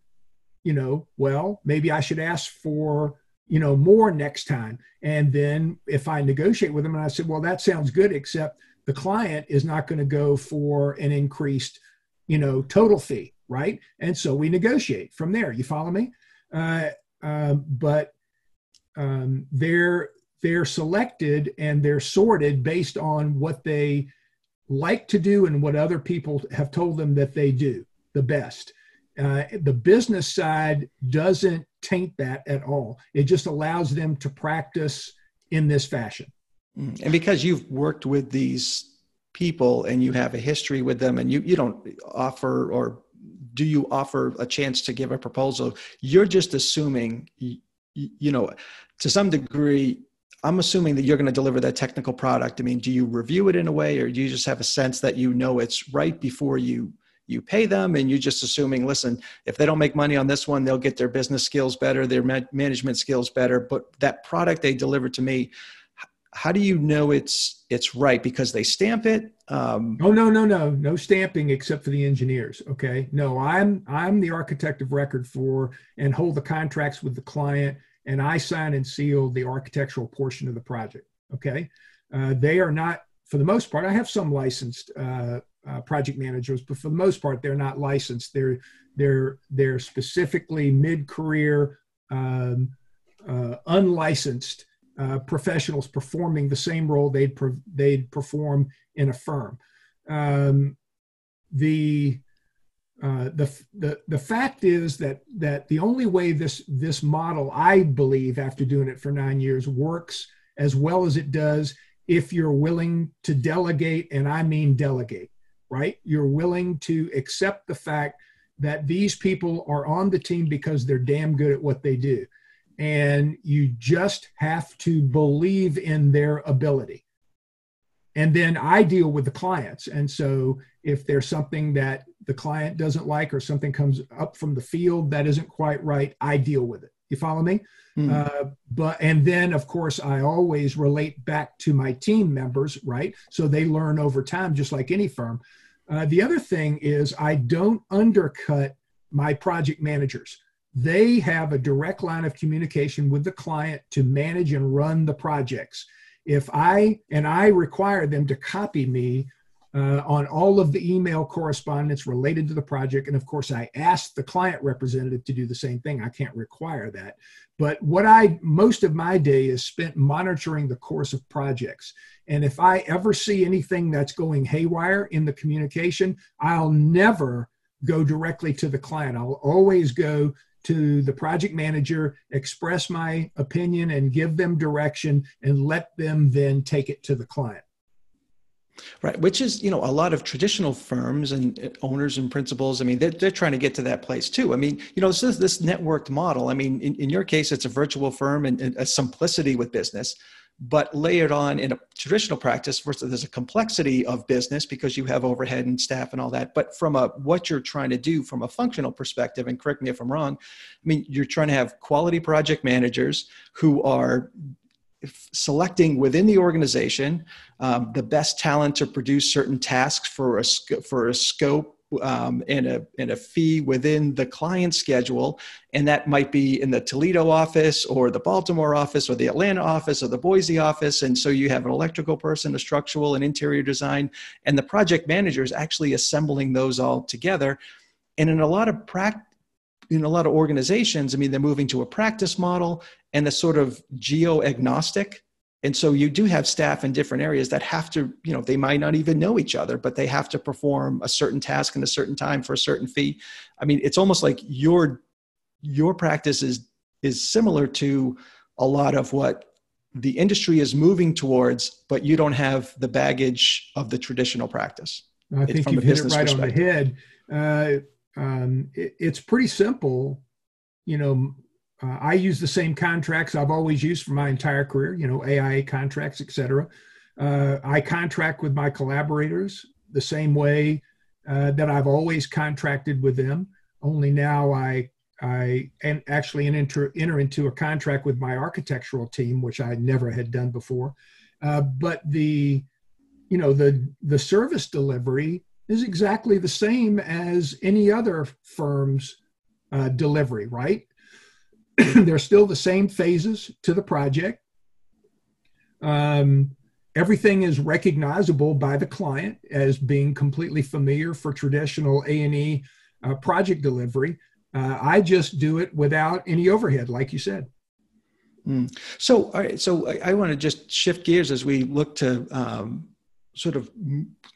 you know, well, maybe I should ask for you know more next time. And then if I negotiate with them and I said, well, that sounds good, except the client is not going to go for an increased you know, total fee, right? And so we negotiate from there. You follow me? Uh, uh, but um, they're they're selected and they're sorted based on what they like to do and what other people have told them that they do the best. Uh, the business side doesn't taint that at all. It just allows them to practice in this fashion. Mm. And because you've worked with these people and you have a history with them and you, you don't offer or do you offer a chance to give a proposal you're just assuming you, you know to some degree i'm assuming that you're going to deliver that technical product. I mean do you review it in a way or do you just have a sense that you know it's right before you you pay them and you're just assuming listen if they don't make money on this one they'll get their business skills better their management skills better but that product they deliver to me how do you know it's it's right? Because they stamp it um, oh no no no no stamping except for the engineers okay? No i'm i'm the architect of record for and hold the contracts with the client and i sign and seal the architectural portion of the project okay uh, they are not for the most part i have some licensed uh, uh, project managers but for the most part they're not licensed they're they're they're specifically mid-career um, uh, unlicensed uh, professionals performing the same role they'd they'd perform in a firm. Um, the, uh, the the the fact is that that the only way this this model, I believe, after doing it for nine years, works as well as it does if you're willing to delegate, and I mean delegate, right? You're willing to accept the fact that these people are on the team because they're damn good at what they do and you just have to believe in their ability. And then I deal with the clients. And so if there's something that the client doesn't like or something comes up from the field that isn't quite right, I deal with it. You follow me? Mm-hmm. Uh, but and then of course I always relate back to my team members, right? So they learn over time, just like any firm. Uh, the other thing is I don't undercut my project managers they have a direct line of communication with the client to manage and run the projects. If I and I require them to copy me uh, on all of the email correspondence related to the project. And of course, I asked the client representative to do the same thing. I can't require that. But what I, most of my day is spent monitoring the course of projects. And if I ever see anything that's going haywire in the communication, I'll never go directly to the client. I'll always go to the project manager, express my opinion and give them direction and let them then take it to the client. Right, which is you know a lot of traditional firms and uh, owners and principals. I mean, they're, they're trying to get to that place too. I mean, you know, this is this networked model. I mean, in, in your case, it's a virtual firm and, and a simplicity with business, but layered on in a traditional practice versus there's a complexity of business because you have overhead and staff and all that. But from a what you're trying to do from a functional perspective, and correct me if I'm wrong, I mean, you're trying to have quality project managers who are selecting within the organization um, the best talent to produce certain tasks for a for a scope um, and a and a fee within the client schedule, and that might be in the Toledo office or the Baltimore office or the Atlanta office or the Boise office, and so you have an electrical person, a structural and interior design, and the project manager is actually assembling those all together. And in a lot of practice in a lot of organizations, I mean, they're moving to a practice model and the sort of geo agnostic. And so you do have staff in different areas that have to, you know, they might not even know each other, but they have to perform a certain task in a certain time for a certain fee. I mean, it's almost like your your practice is is similar to a lot of what the industry is moving towards, but you don't have the baggage of the traditional practice. I think you've hit it right on the head. Uh, um, it, it's pretty simple. You know, uh, I use the same contracts I've always used for my entire career. You know, AIA contracts, etc. Uh, I contract with my collaborators the same way uh, that I've always contracted with them. Only now I I and actually enter enter into a contract with my architectural team, which I never had done before. Uh, but the you know the the service delivery is exactly the same as any other firm's uh, delivery, right? *clears throat* They're still the same phases to the project. Um, everything is recognizable by the client as being completely familiar for traditional A&E uh, project delivery. Uh, I just do it without any overhead, like you said. Mm. So, all right. So, I, I want to just shift gears as we look to um, sort of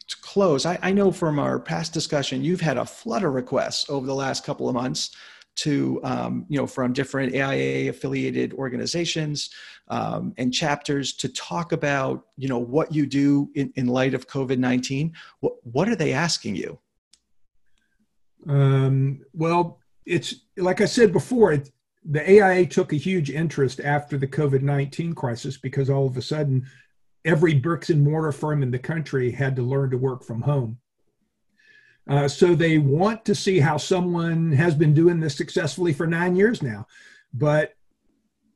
to close, I, I, know from our past discussion, you've had a flood of requests over the last couple of months to, um, you know, from different AIA affiliated organizations um, and chapters to talk about, you know, what you do in, in light of COVID 19. What, what are they asking you? Um, well, it's like I said before, it, the AIA took a huge interest after the COVID 19 crisis because all of a sudden every bricks and mortar firm in the country had to learn to work from home. Uh, so they want to see how someone has been doing this successfully for nine years now. But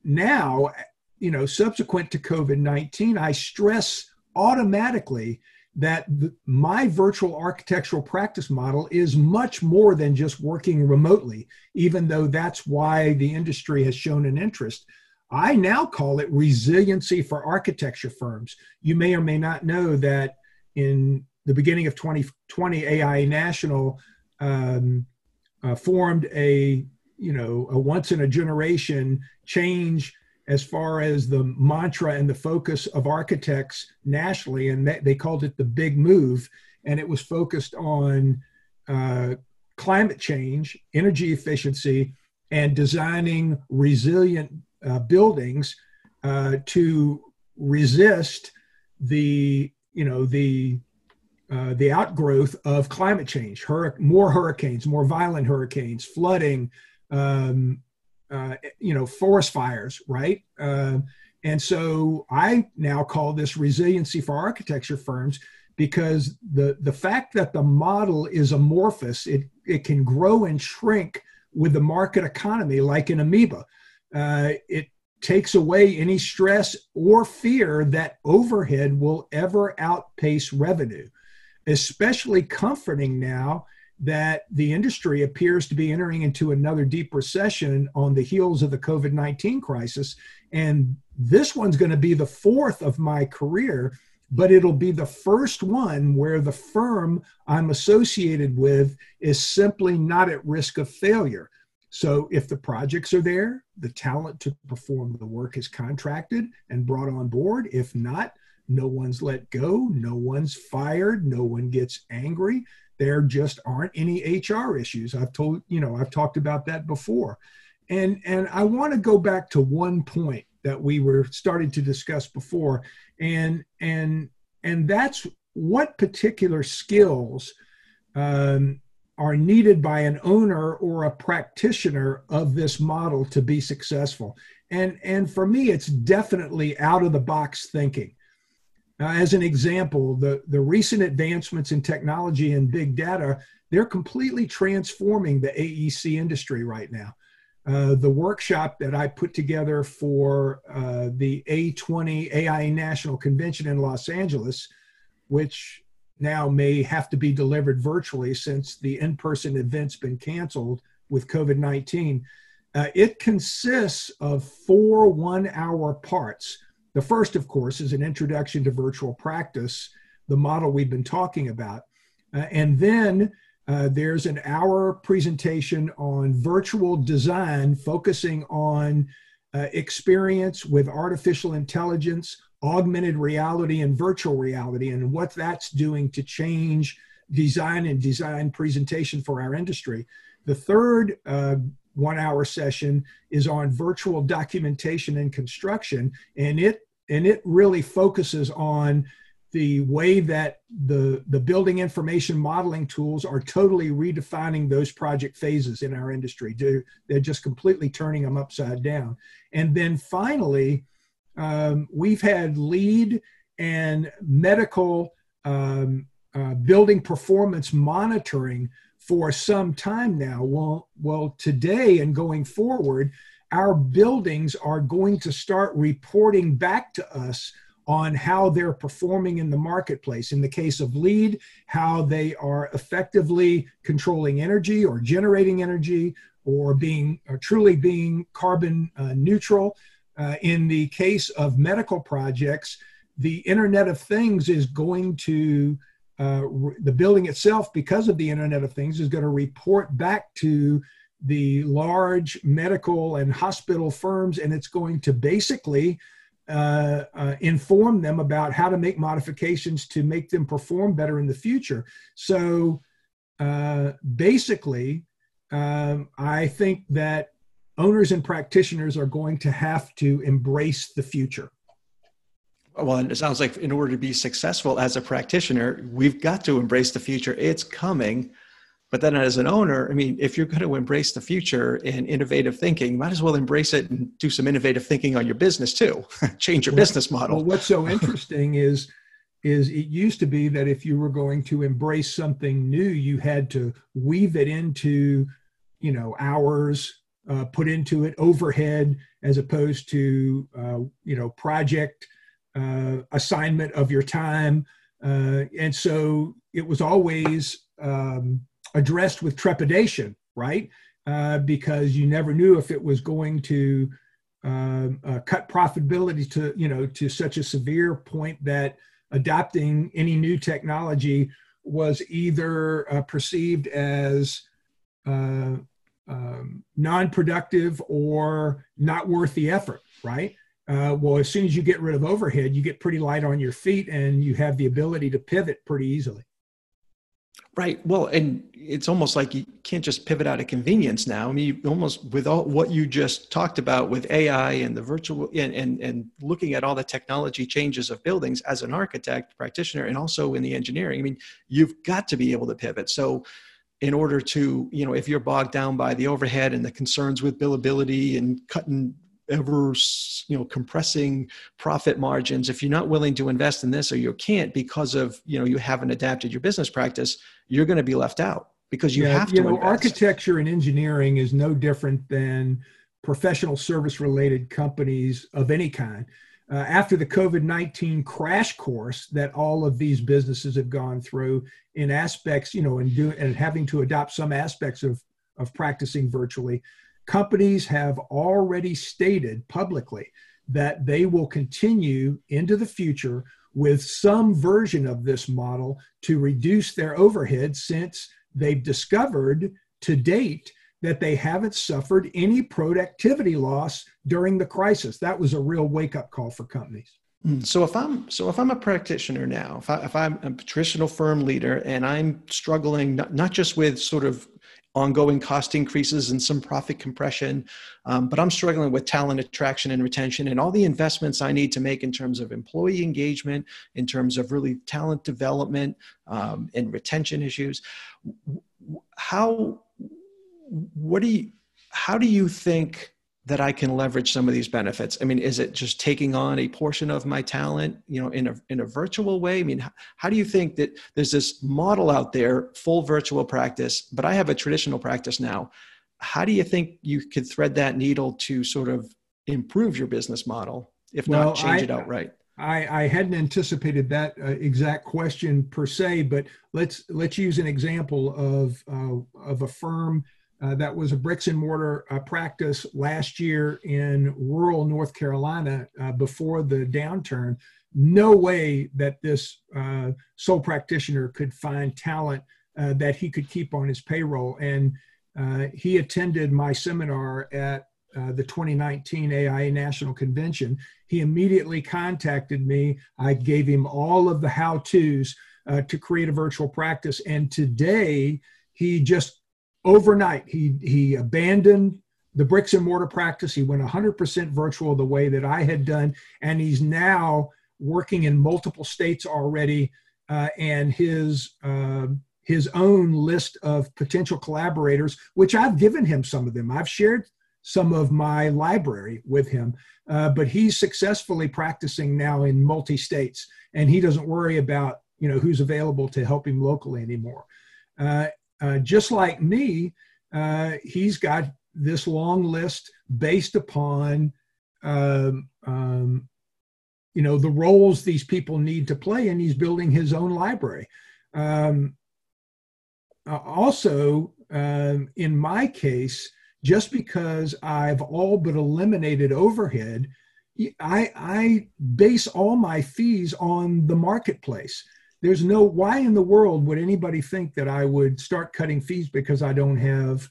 now, you know, subsequent to COVID 19, I stress automatically that the, my virtual architectural practice model is much more than just working remotely, even though that's why the industry has shown an interest. I now call it resiliency for architecture firms. You may or may not know that in the beginning of 2020, AIA National um, uh, formed a you know a once in a generation change as far as the mantra and the focus of architects nationally, and they, called it the big move, and it was focused on uh, climate change, energy efficiency, and designing resilient uh, buildings uh, to resist the you know the uh, the outgrowth of climate change, Hur- more hurricanes, more violent hurricanes, flooding, um, uh, you know, forest fires, right? Uh, and so I now call this resiliency for architecture firms because the the fact that the model is amorphous, it it can grow and shrink with the market economy like an amoeba uh, it takes away any stress or fear that overhead will ever outpace revenue. Especially comforting now that the industry appears to be entering into another deep recession on the heels of the COVID 19 crisis. And this one's going to be the fourth of my career but it'll be the first one where the firm I'm associated with is simply not at risk of failure. So if the projects are there, the talent to perform the work is contracted and brought on board. If not, no one's let go, no one's fired, no one gets angry. There just aren't any HR issues. I've told, you know, I've talked about that before. And and I want to go back to one point that we were starting to discuss before and and and that's what particular skills um, are needed by an owner or a practitioner of this model to be successful and and for me it's definitely out of the box thinking uh, as an example the the recent advancements in technology and big data they're completely transforming the aec industry right now uh, the workshop that I put together for uh, the A20 AIA National Convention in Los Angeles, which now may have to be delivered virtually since the in person event's been canceled with COVID 19. Uh, it consists of four one hour parts. The first, of course, is an introduction to virtual practice, the model we've been talking about. Uh, and then uh, there's an hour presentation on virtual design focusing on uh, experience with artificial intelligence, augmented reality, and virtual reality, and what that's doing to change design and design presentation for our industry. The third uh, one hour session is on virtual documentation and construction, and it and it really focuses on the way that the, the building information modeling tools are totally redefining those project phases in our industry. They're, they're just completely turning them upside down. And then finally, um, we've had LEED and medical um, uh, building performance monitoring for some time now. Well, well, today and going forward, our buildings are going to start reporting back to us on how they're performing in the marketplace. In the case of LEED, how they are effectively controlling energy or generating energy or being or truly being carbon uh, neutral. Uh, in the case of medical projects, the Internet of Things is going to uh, the building itself, because of the Internet of Things, is going to report back to the large medical and hospital firms, and it's going to basically uh, uh, inform them about how to make modifications to make them perform better in the future. So uh, basically, um, I think that owners and practitioners are going to have to embrace the future. Well, and it sounds like in order to be successful as a practitioner, we've got to embrace the future. It's coming. But then as an owner, I mean, if you're going to embrace the future and innovative thinking, might as well embrace it and do some innovative thinking on your business too. *laughs* Change your well, business model. Well, what's so *laughs* interesting is is it used to be that if you were going to embrace something new, you had to weave it into, you know, hours, uh, put into it overhead, as opposed to, uh, you know, project assignment of your time. Uh, and so it was always um, addressed with trepidation, right? Uh, because you never knew if it was going to uh, uh, cut profitability to you know to such a severe point that adopting any new technology was either uh, perceived as uh, um, non-productive or not worth the effort, right? Uh, well, as soon as you get rid of overhead, you get pretty light on your feet, and you have the ability to pivot pretty easily. Right. Well, and it's almost like you can't just pivot out of convenience now. I mean, almost with all what you just talked about with AI and the virtual and, and, and looking at all the technology changes of buildings as an architect practitioner and also in the engineering, I mean, you've got to be able to pivot. So in order to, you know, if you're bogged down by the overhead and the concerns with billability and cutting ever you know compressing profit margins if you're not willing to invest in this or you can't because of you know you haven't adapted your business practice you're going to be left out because you yeah, have to you know invest. architecture and engineering is no different than professional service related companies of any kind uh, after the COVID 19 crash course that all of these businesses have gone through in aspects, you know, and, do, and having to adopt some aspects of, of practicing virtually, companies have already stated publicly that they will continue into the future with some version of this model to reduce their overhead since they've discovered to date that they haven't suffered any productivity loss during the crisis. That was a real wake up call for companies. Hmm. So if I'm so if I'm a practitioner now, if, I, if I'm a traditional firm leader and I'm struggling not, not just with sort of ongoing cost increases and some profit compression, um, but I'm struggling with talent attraction and retention and all the investments I need to make in terms of employee engagement, in terms of really talent development um, and retention issues. How what do you how do you think that I can leverage some of these benefits? I mean, is it just taking on a portion of my talent, you know, in a in a virtual way? I mean, how, how do you think that there's this model out there, full virtual practice, but I have a traditional practice now. How do you think you could thread that needle to sort of improve your business model, if well, not change I, it outright? I, I hadn't anticipated that uh, exact question per se, but let's let's use an example of uh, of a firm uh, that was a bricks and mortar uh, practice last year in rural North Carolina uh, before the downturn. No way that this uh, sole practitioner could find talent uh, that he could keep on his payroll. And he attended my seminar at the 2019 AIA National Convention. He immediately contacted me. I gave him all of the how to's to create a virtual practice. And today, he just overnight he he abandoned the bricks and mortar practice. He went 100% virtual the way that i had done and he's now working in multiple states already uh, and his uh, his own list of potential collaborators which i've given him some of them. I've shared some of my library with him uh, but he's successfully practicing now in multi states and he doesn't worry about you know who's available to help him locally anymore uh, just like me, uh, he's got this long list based upon, um, um, you know, the roles these people need to play, and he's building his own library. Um, uh, also, um, in my case, just because I've all but eliminated overhead, I, I base all my fees on the marketplace there's no why in the world would anybody think that I would start cutting fees because I don't have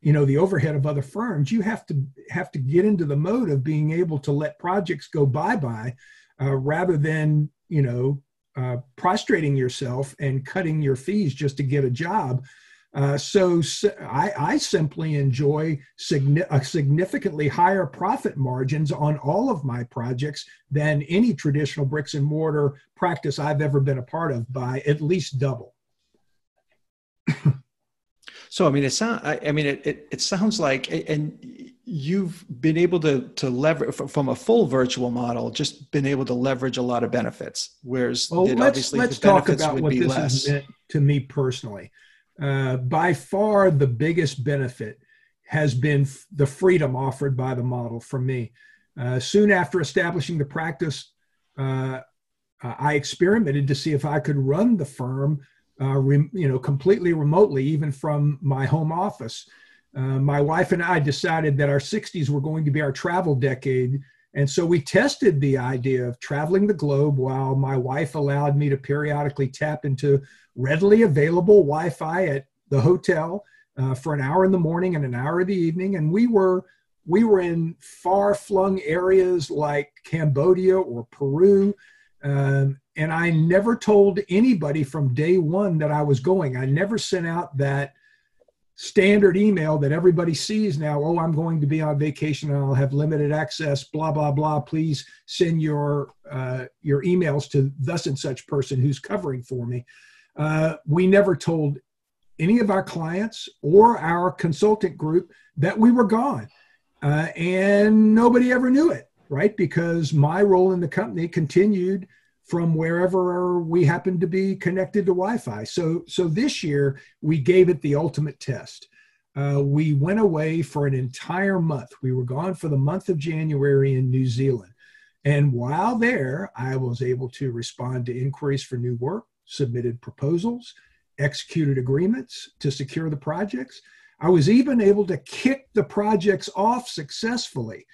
you know the overhead of other firms? You have to have to get into the mode of being able to let projects go bye bye uh, rather than you know uh, prostrating yourself and cutting your fees just to get a job uh, so, so I, I, simply enjoy signi- significantly higher profit margins on all of my projects than any traditional bricks and mortar practice I've ever been a part of by at least double. so, I mean, it sounds. I, I mean, it, it, it sounds like, and you've been able to to leverage from a full virtual model, just been able to leverage a lot of benefits. Whereas, well, let's, obviously let's talk about what this less. has meant to me personally. Uh, by far the biggest benefit has been f- the freedom offered by the model for me. Uh, soon after establishing the practice, uh, I experimented to see if I could run the firm, uh, re- you know, completely remotely, even from my home office. Uh, my wife and I decided that our 60s were going to be our travel decade, and so we tested the idea of traveling the globe while my wife allowed me to periodically tap into readily available Wi Fi at the hotel uh, for an hour in the morning and an hour in the evening. And we were we were in far flung areas like Cambodia or Peru. Um, and I never told anybody from day one that I was going. I never sent out that standard email that everybody sees now oh i'm going to be on vacation and i'll have limited access blah blah blah. Please send your uh, your emails to thus and such person who's covering for me. Uh, we never told any of our clients or our consultant group that we were gone. Uh, and nobody ever knew it right? Because my role in the company continued from wherever we happen to be connected to Wi-Fi. So, so this year we gave it the ultimate test. Uh, we went away for an entire month. We were gone for the month of January in New Zealand. And while there, I was able to respond to inquiries for new work, submitted proposals, executed agreements to secure the projects. I was even able to kick the projects off successfully.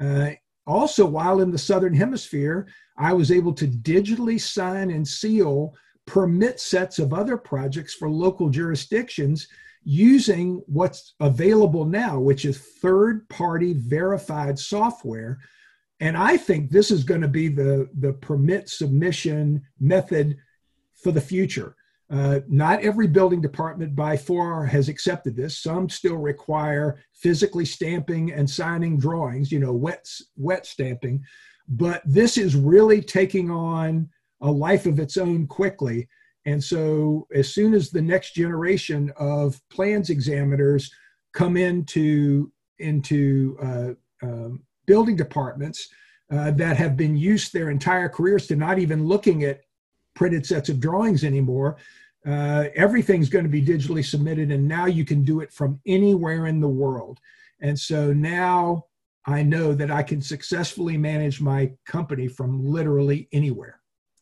Uh, also, while in the Southern Hemisphere, I was able to digitally sign and seal permit sets of other projects for local jurisdictions using what's available now, which is third party verified software. And I think this is going to be the, the permit submission method for the future. Uh, not every building department by far has accepted this. Some still require physically stamping and signing drawings, you know, wet, wet stamping. But this is really taking on a life of its own quickly. And so, as soon as the next generation of plans examiners come into into uh, um, building departments uh, that have been used their entire careers to not even looking at printed sets of drawings anymore, uh, everything's going to be digitally submitted, and now you can do it from anywhere in the world. And so now I know that I can successfully manage my company from literally anywhere.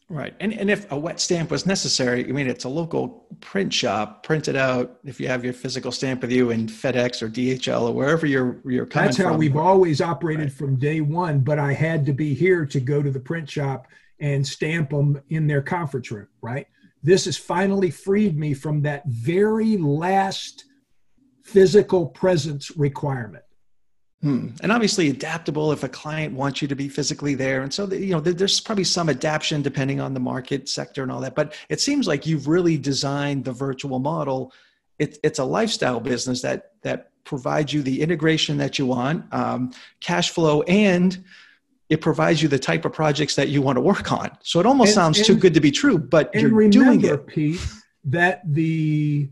Right. And, and if a wet stamp was necessary, I mean, it's a local print shop, print it out. If you have your physical stamp with you in FedEx or DHL or wherever you're, you're coming That's how from. we've always operated right. from day one, but I had to be here to go to the print shop and stamp them in their conference room, right? This has finally freed me from that very last physical presence requirement. Hmm. And obviously adaptable if a client wants you to be physically there. And so, the, you know, there's probably some adaptation depending on the market sector and all that. But it seems like you've really designed the virtual model. It, it's a lifestyle business that that provides you the integration that you want, um, cash flow, and it provides you the type of projects that you want to work on. So it almost and, sounds and, too good to be true, but you're remember, doing it. Pete, that the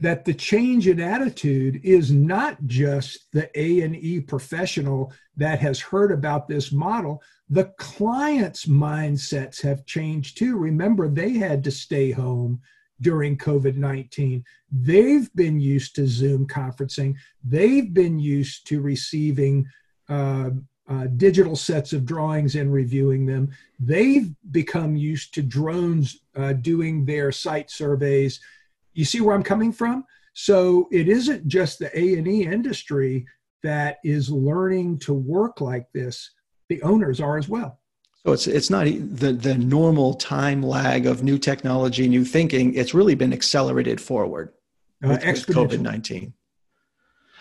that the change in attitude is not just the A and E professional that has heard about this model. The client's mindsets have changed too. Remember, they had to stay home during COVID 19. They've been used to Zoom conferencing, they've been used to receiving uh, uh, digital sets of drawings and reviewing them. They've become used to drones uh, doing their site surveys. You see where I'm coming from? So it isn't just the A and E industry that is learning to work like this. The owners are as well. So it's it's not the the normal time lag of new technology, new thinking. It's really been accelerated forward uh, with, with COVID nineteen.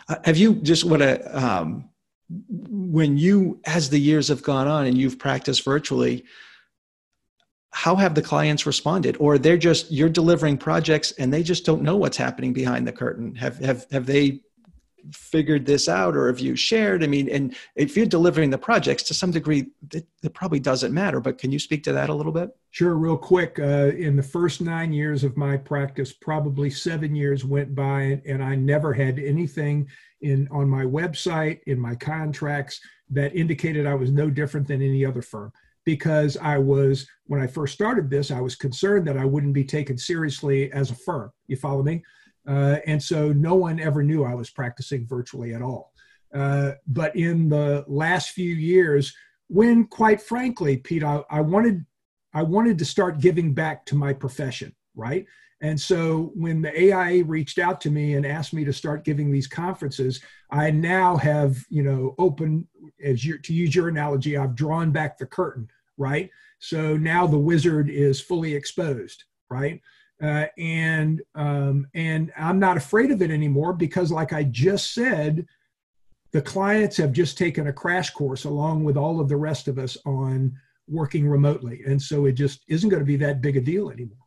Uh, have you just what a um, when you as the years have gone on and you've practiced virtually how have the clients responded? Or they're just you're delivering projects and they just don't know what's happening behind the curtain. Have have have they figured this out or have you shared? I mean and if you're delivering the projects to some degree it, it probably doesn't matter but can you speak to that a little bit? Sure real quick. Uh, in the first nine years of my practice probably seven years went by and i never had anything in on my website in my contracts that indicated i was no different than any other firm because i was when i first started this i was concerned that i wouldn't be taken seriously as a firm you follow me uh, and so no one ever knew I was practicing virtually at all. Uh, but in the last few years, when quite frankly, Pete, I, I, wanted I wanted to start giving back to my profession, right? And so when the AIA reached out to me and asked me to start giving these conferences, I now have, you know, open as you to use your analogy, I've drawn back the curtain, right? So now the wizard is fully exposed, right? Uh, and um, and I'm not afraid of it anymore because, like I just said, the clients have just taken a crash course along with all of the rest of us on working remotely, and so it just isn't going to be that big a deal anymore.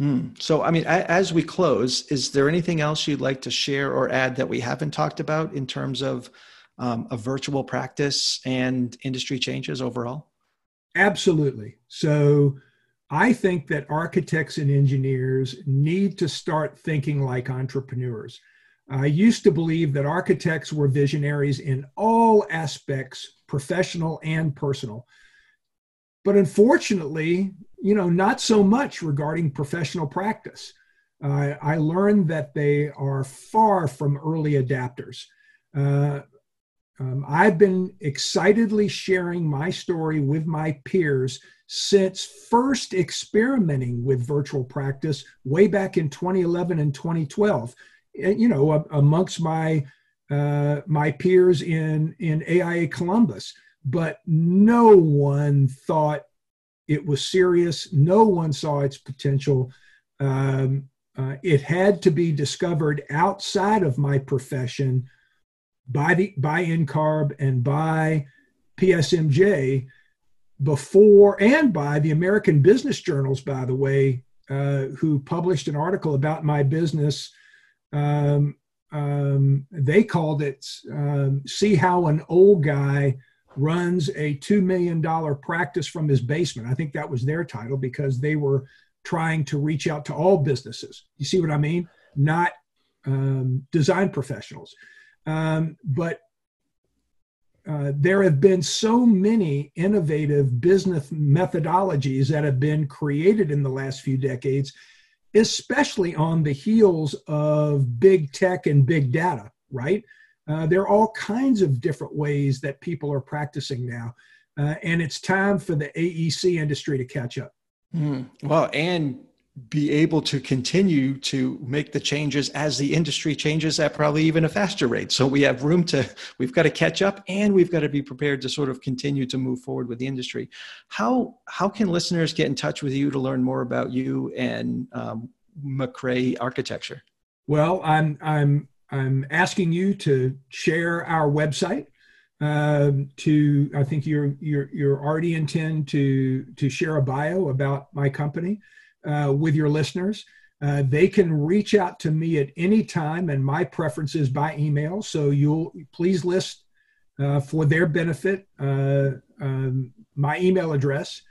Mm. So, I mean, as we close, is there anything else you'd like to share or add that we haven't talked about in terms of um, a virtual practice and industry changes overall? Absolutely. So, I think that architects and engineers need to start thinking like entrepreneurs. I used to believe that architects were visionaries in all aspects, professional and personal. But unfortunately, you know, not so much regarding professional practice. Uh, I learned that they are far from early adapters. Uh, um, I've been excitedly sharing my story with my peers since first experimenting with virtual practice way back in 2011 and 2012. You know, amongst my uh, my peers in in AIA Columbus, but no one thought it was serious. No one saw its potential. Um, uh, it had to be discovered outside of my profession by the by NCARB and by PSMJ before and by the American business journals, by the way, uh, who published an article about my business. Um, um, they called it um, "See How an Old Guy Runs a Two Million Dollar Practice from His Basement." I think that was their title because they were trying to reach out to all businesses. You see what I mean? Not um, design professionals. Um, but uh, there have been so many innovative business methodologies that have been created in the last few decades, especially on the heels of big tech and big data, right? Uh, there are all kinds of different ways that people are practicing now. Uh, and it's time for the AEC industry to catch up. Mm, well, and be able to continue to make the changes as the industry changes at probably even a faster rate. So we have room to, we've got to catch up and we've got to be prepared to sort of continue to move forward with the industry. How, how can listeners get in touch with you to learn more about you and um, McRae architecture? Well, I'm, I'm, I'm asking you to share our website. Um, to I think you're you're you're already intend to to share a bio about my company uh, with your listeners. Uh, they can reach out to me at any time, and my preference is by email. So you'll please list uh, for their benefit uh, um, my email address.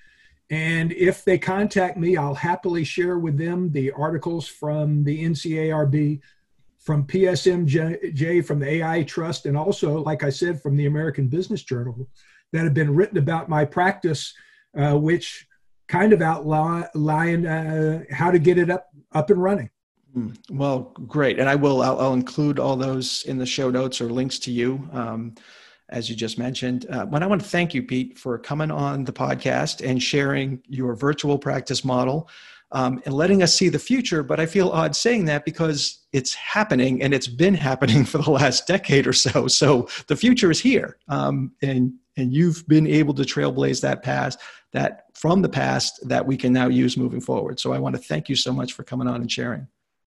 And if they contact me, I'll happily share with them the articles from the NCARB, from PSMJ, from the AIA Trust, and also, like I said, from the American Business Journal that have been written about my practice, uh, which kind of outline uh, how to get it up up and running. Hmm. Well, great, and I will. I'll, I'll, include all those in the show notes or links to you, um, as you just mentioned. Uh, but I want to thank you, Pete, for coming on the podcast and sharing your virtual practice model. Um, and letting us see the future. But I feel odd saying that because it's happening and it's been *laughs* happening for the last decade or so. So the future is here, um, and and you've been able to trailblaze that past that from the past that we can now use moving forward. So I want to thank you so much for coming on and sharing.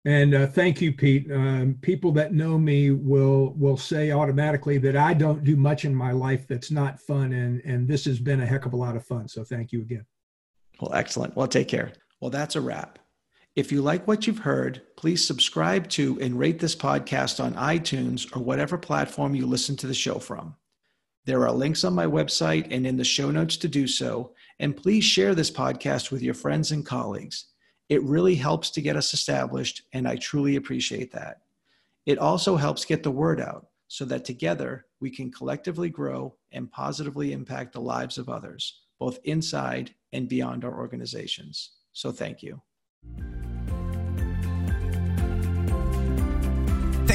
And uh, thank you, Pete. Um, people that know me will will say automatically that I don't do much in my life that's not fun, and and this has been a heck of a lot of fun. So thank you again. Well, excellent. Well, take care. Well, that's a wrap. If you like what you've heard, please subscribe to and rate this podcast on iTunes or whatever platform you listen to the show from. There are links on my website and in the show notes to do so. And please share this podcast with your friends and colleagues. It really helps to get us established, and I truly appreciate that. It also helps get the word out so that together we can collectively grow and positively impact the lives of others, both inside and beyond our organizations. So, thank you.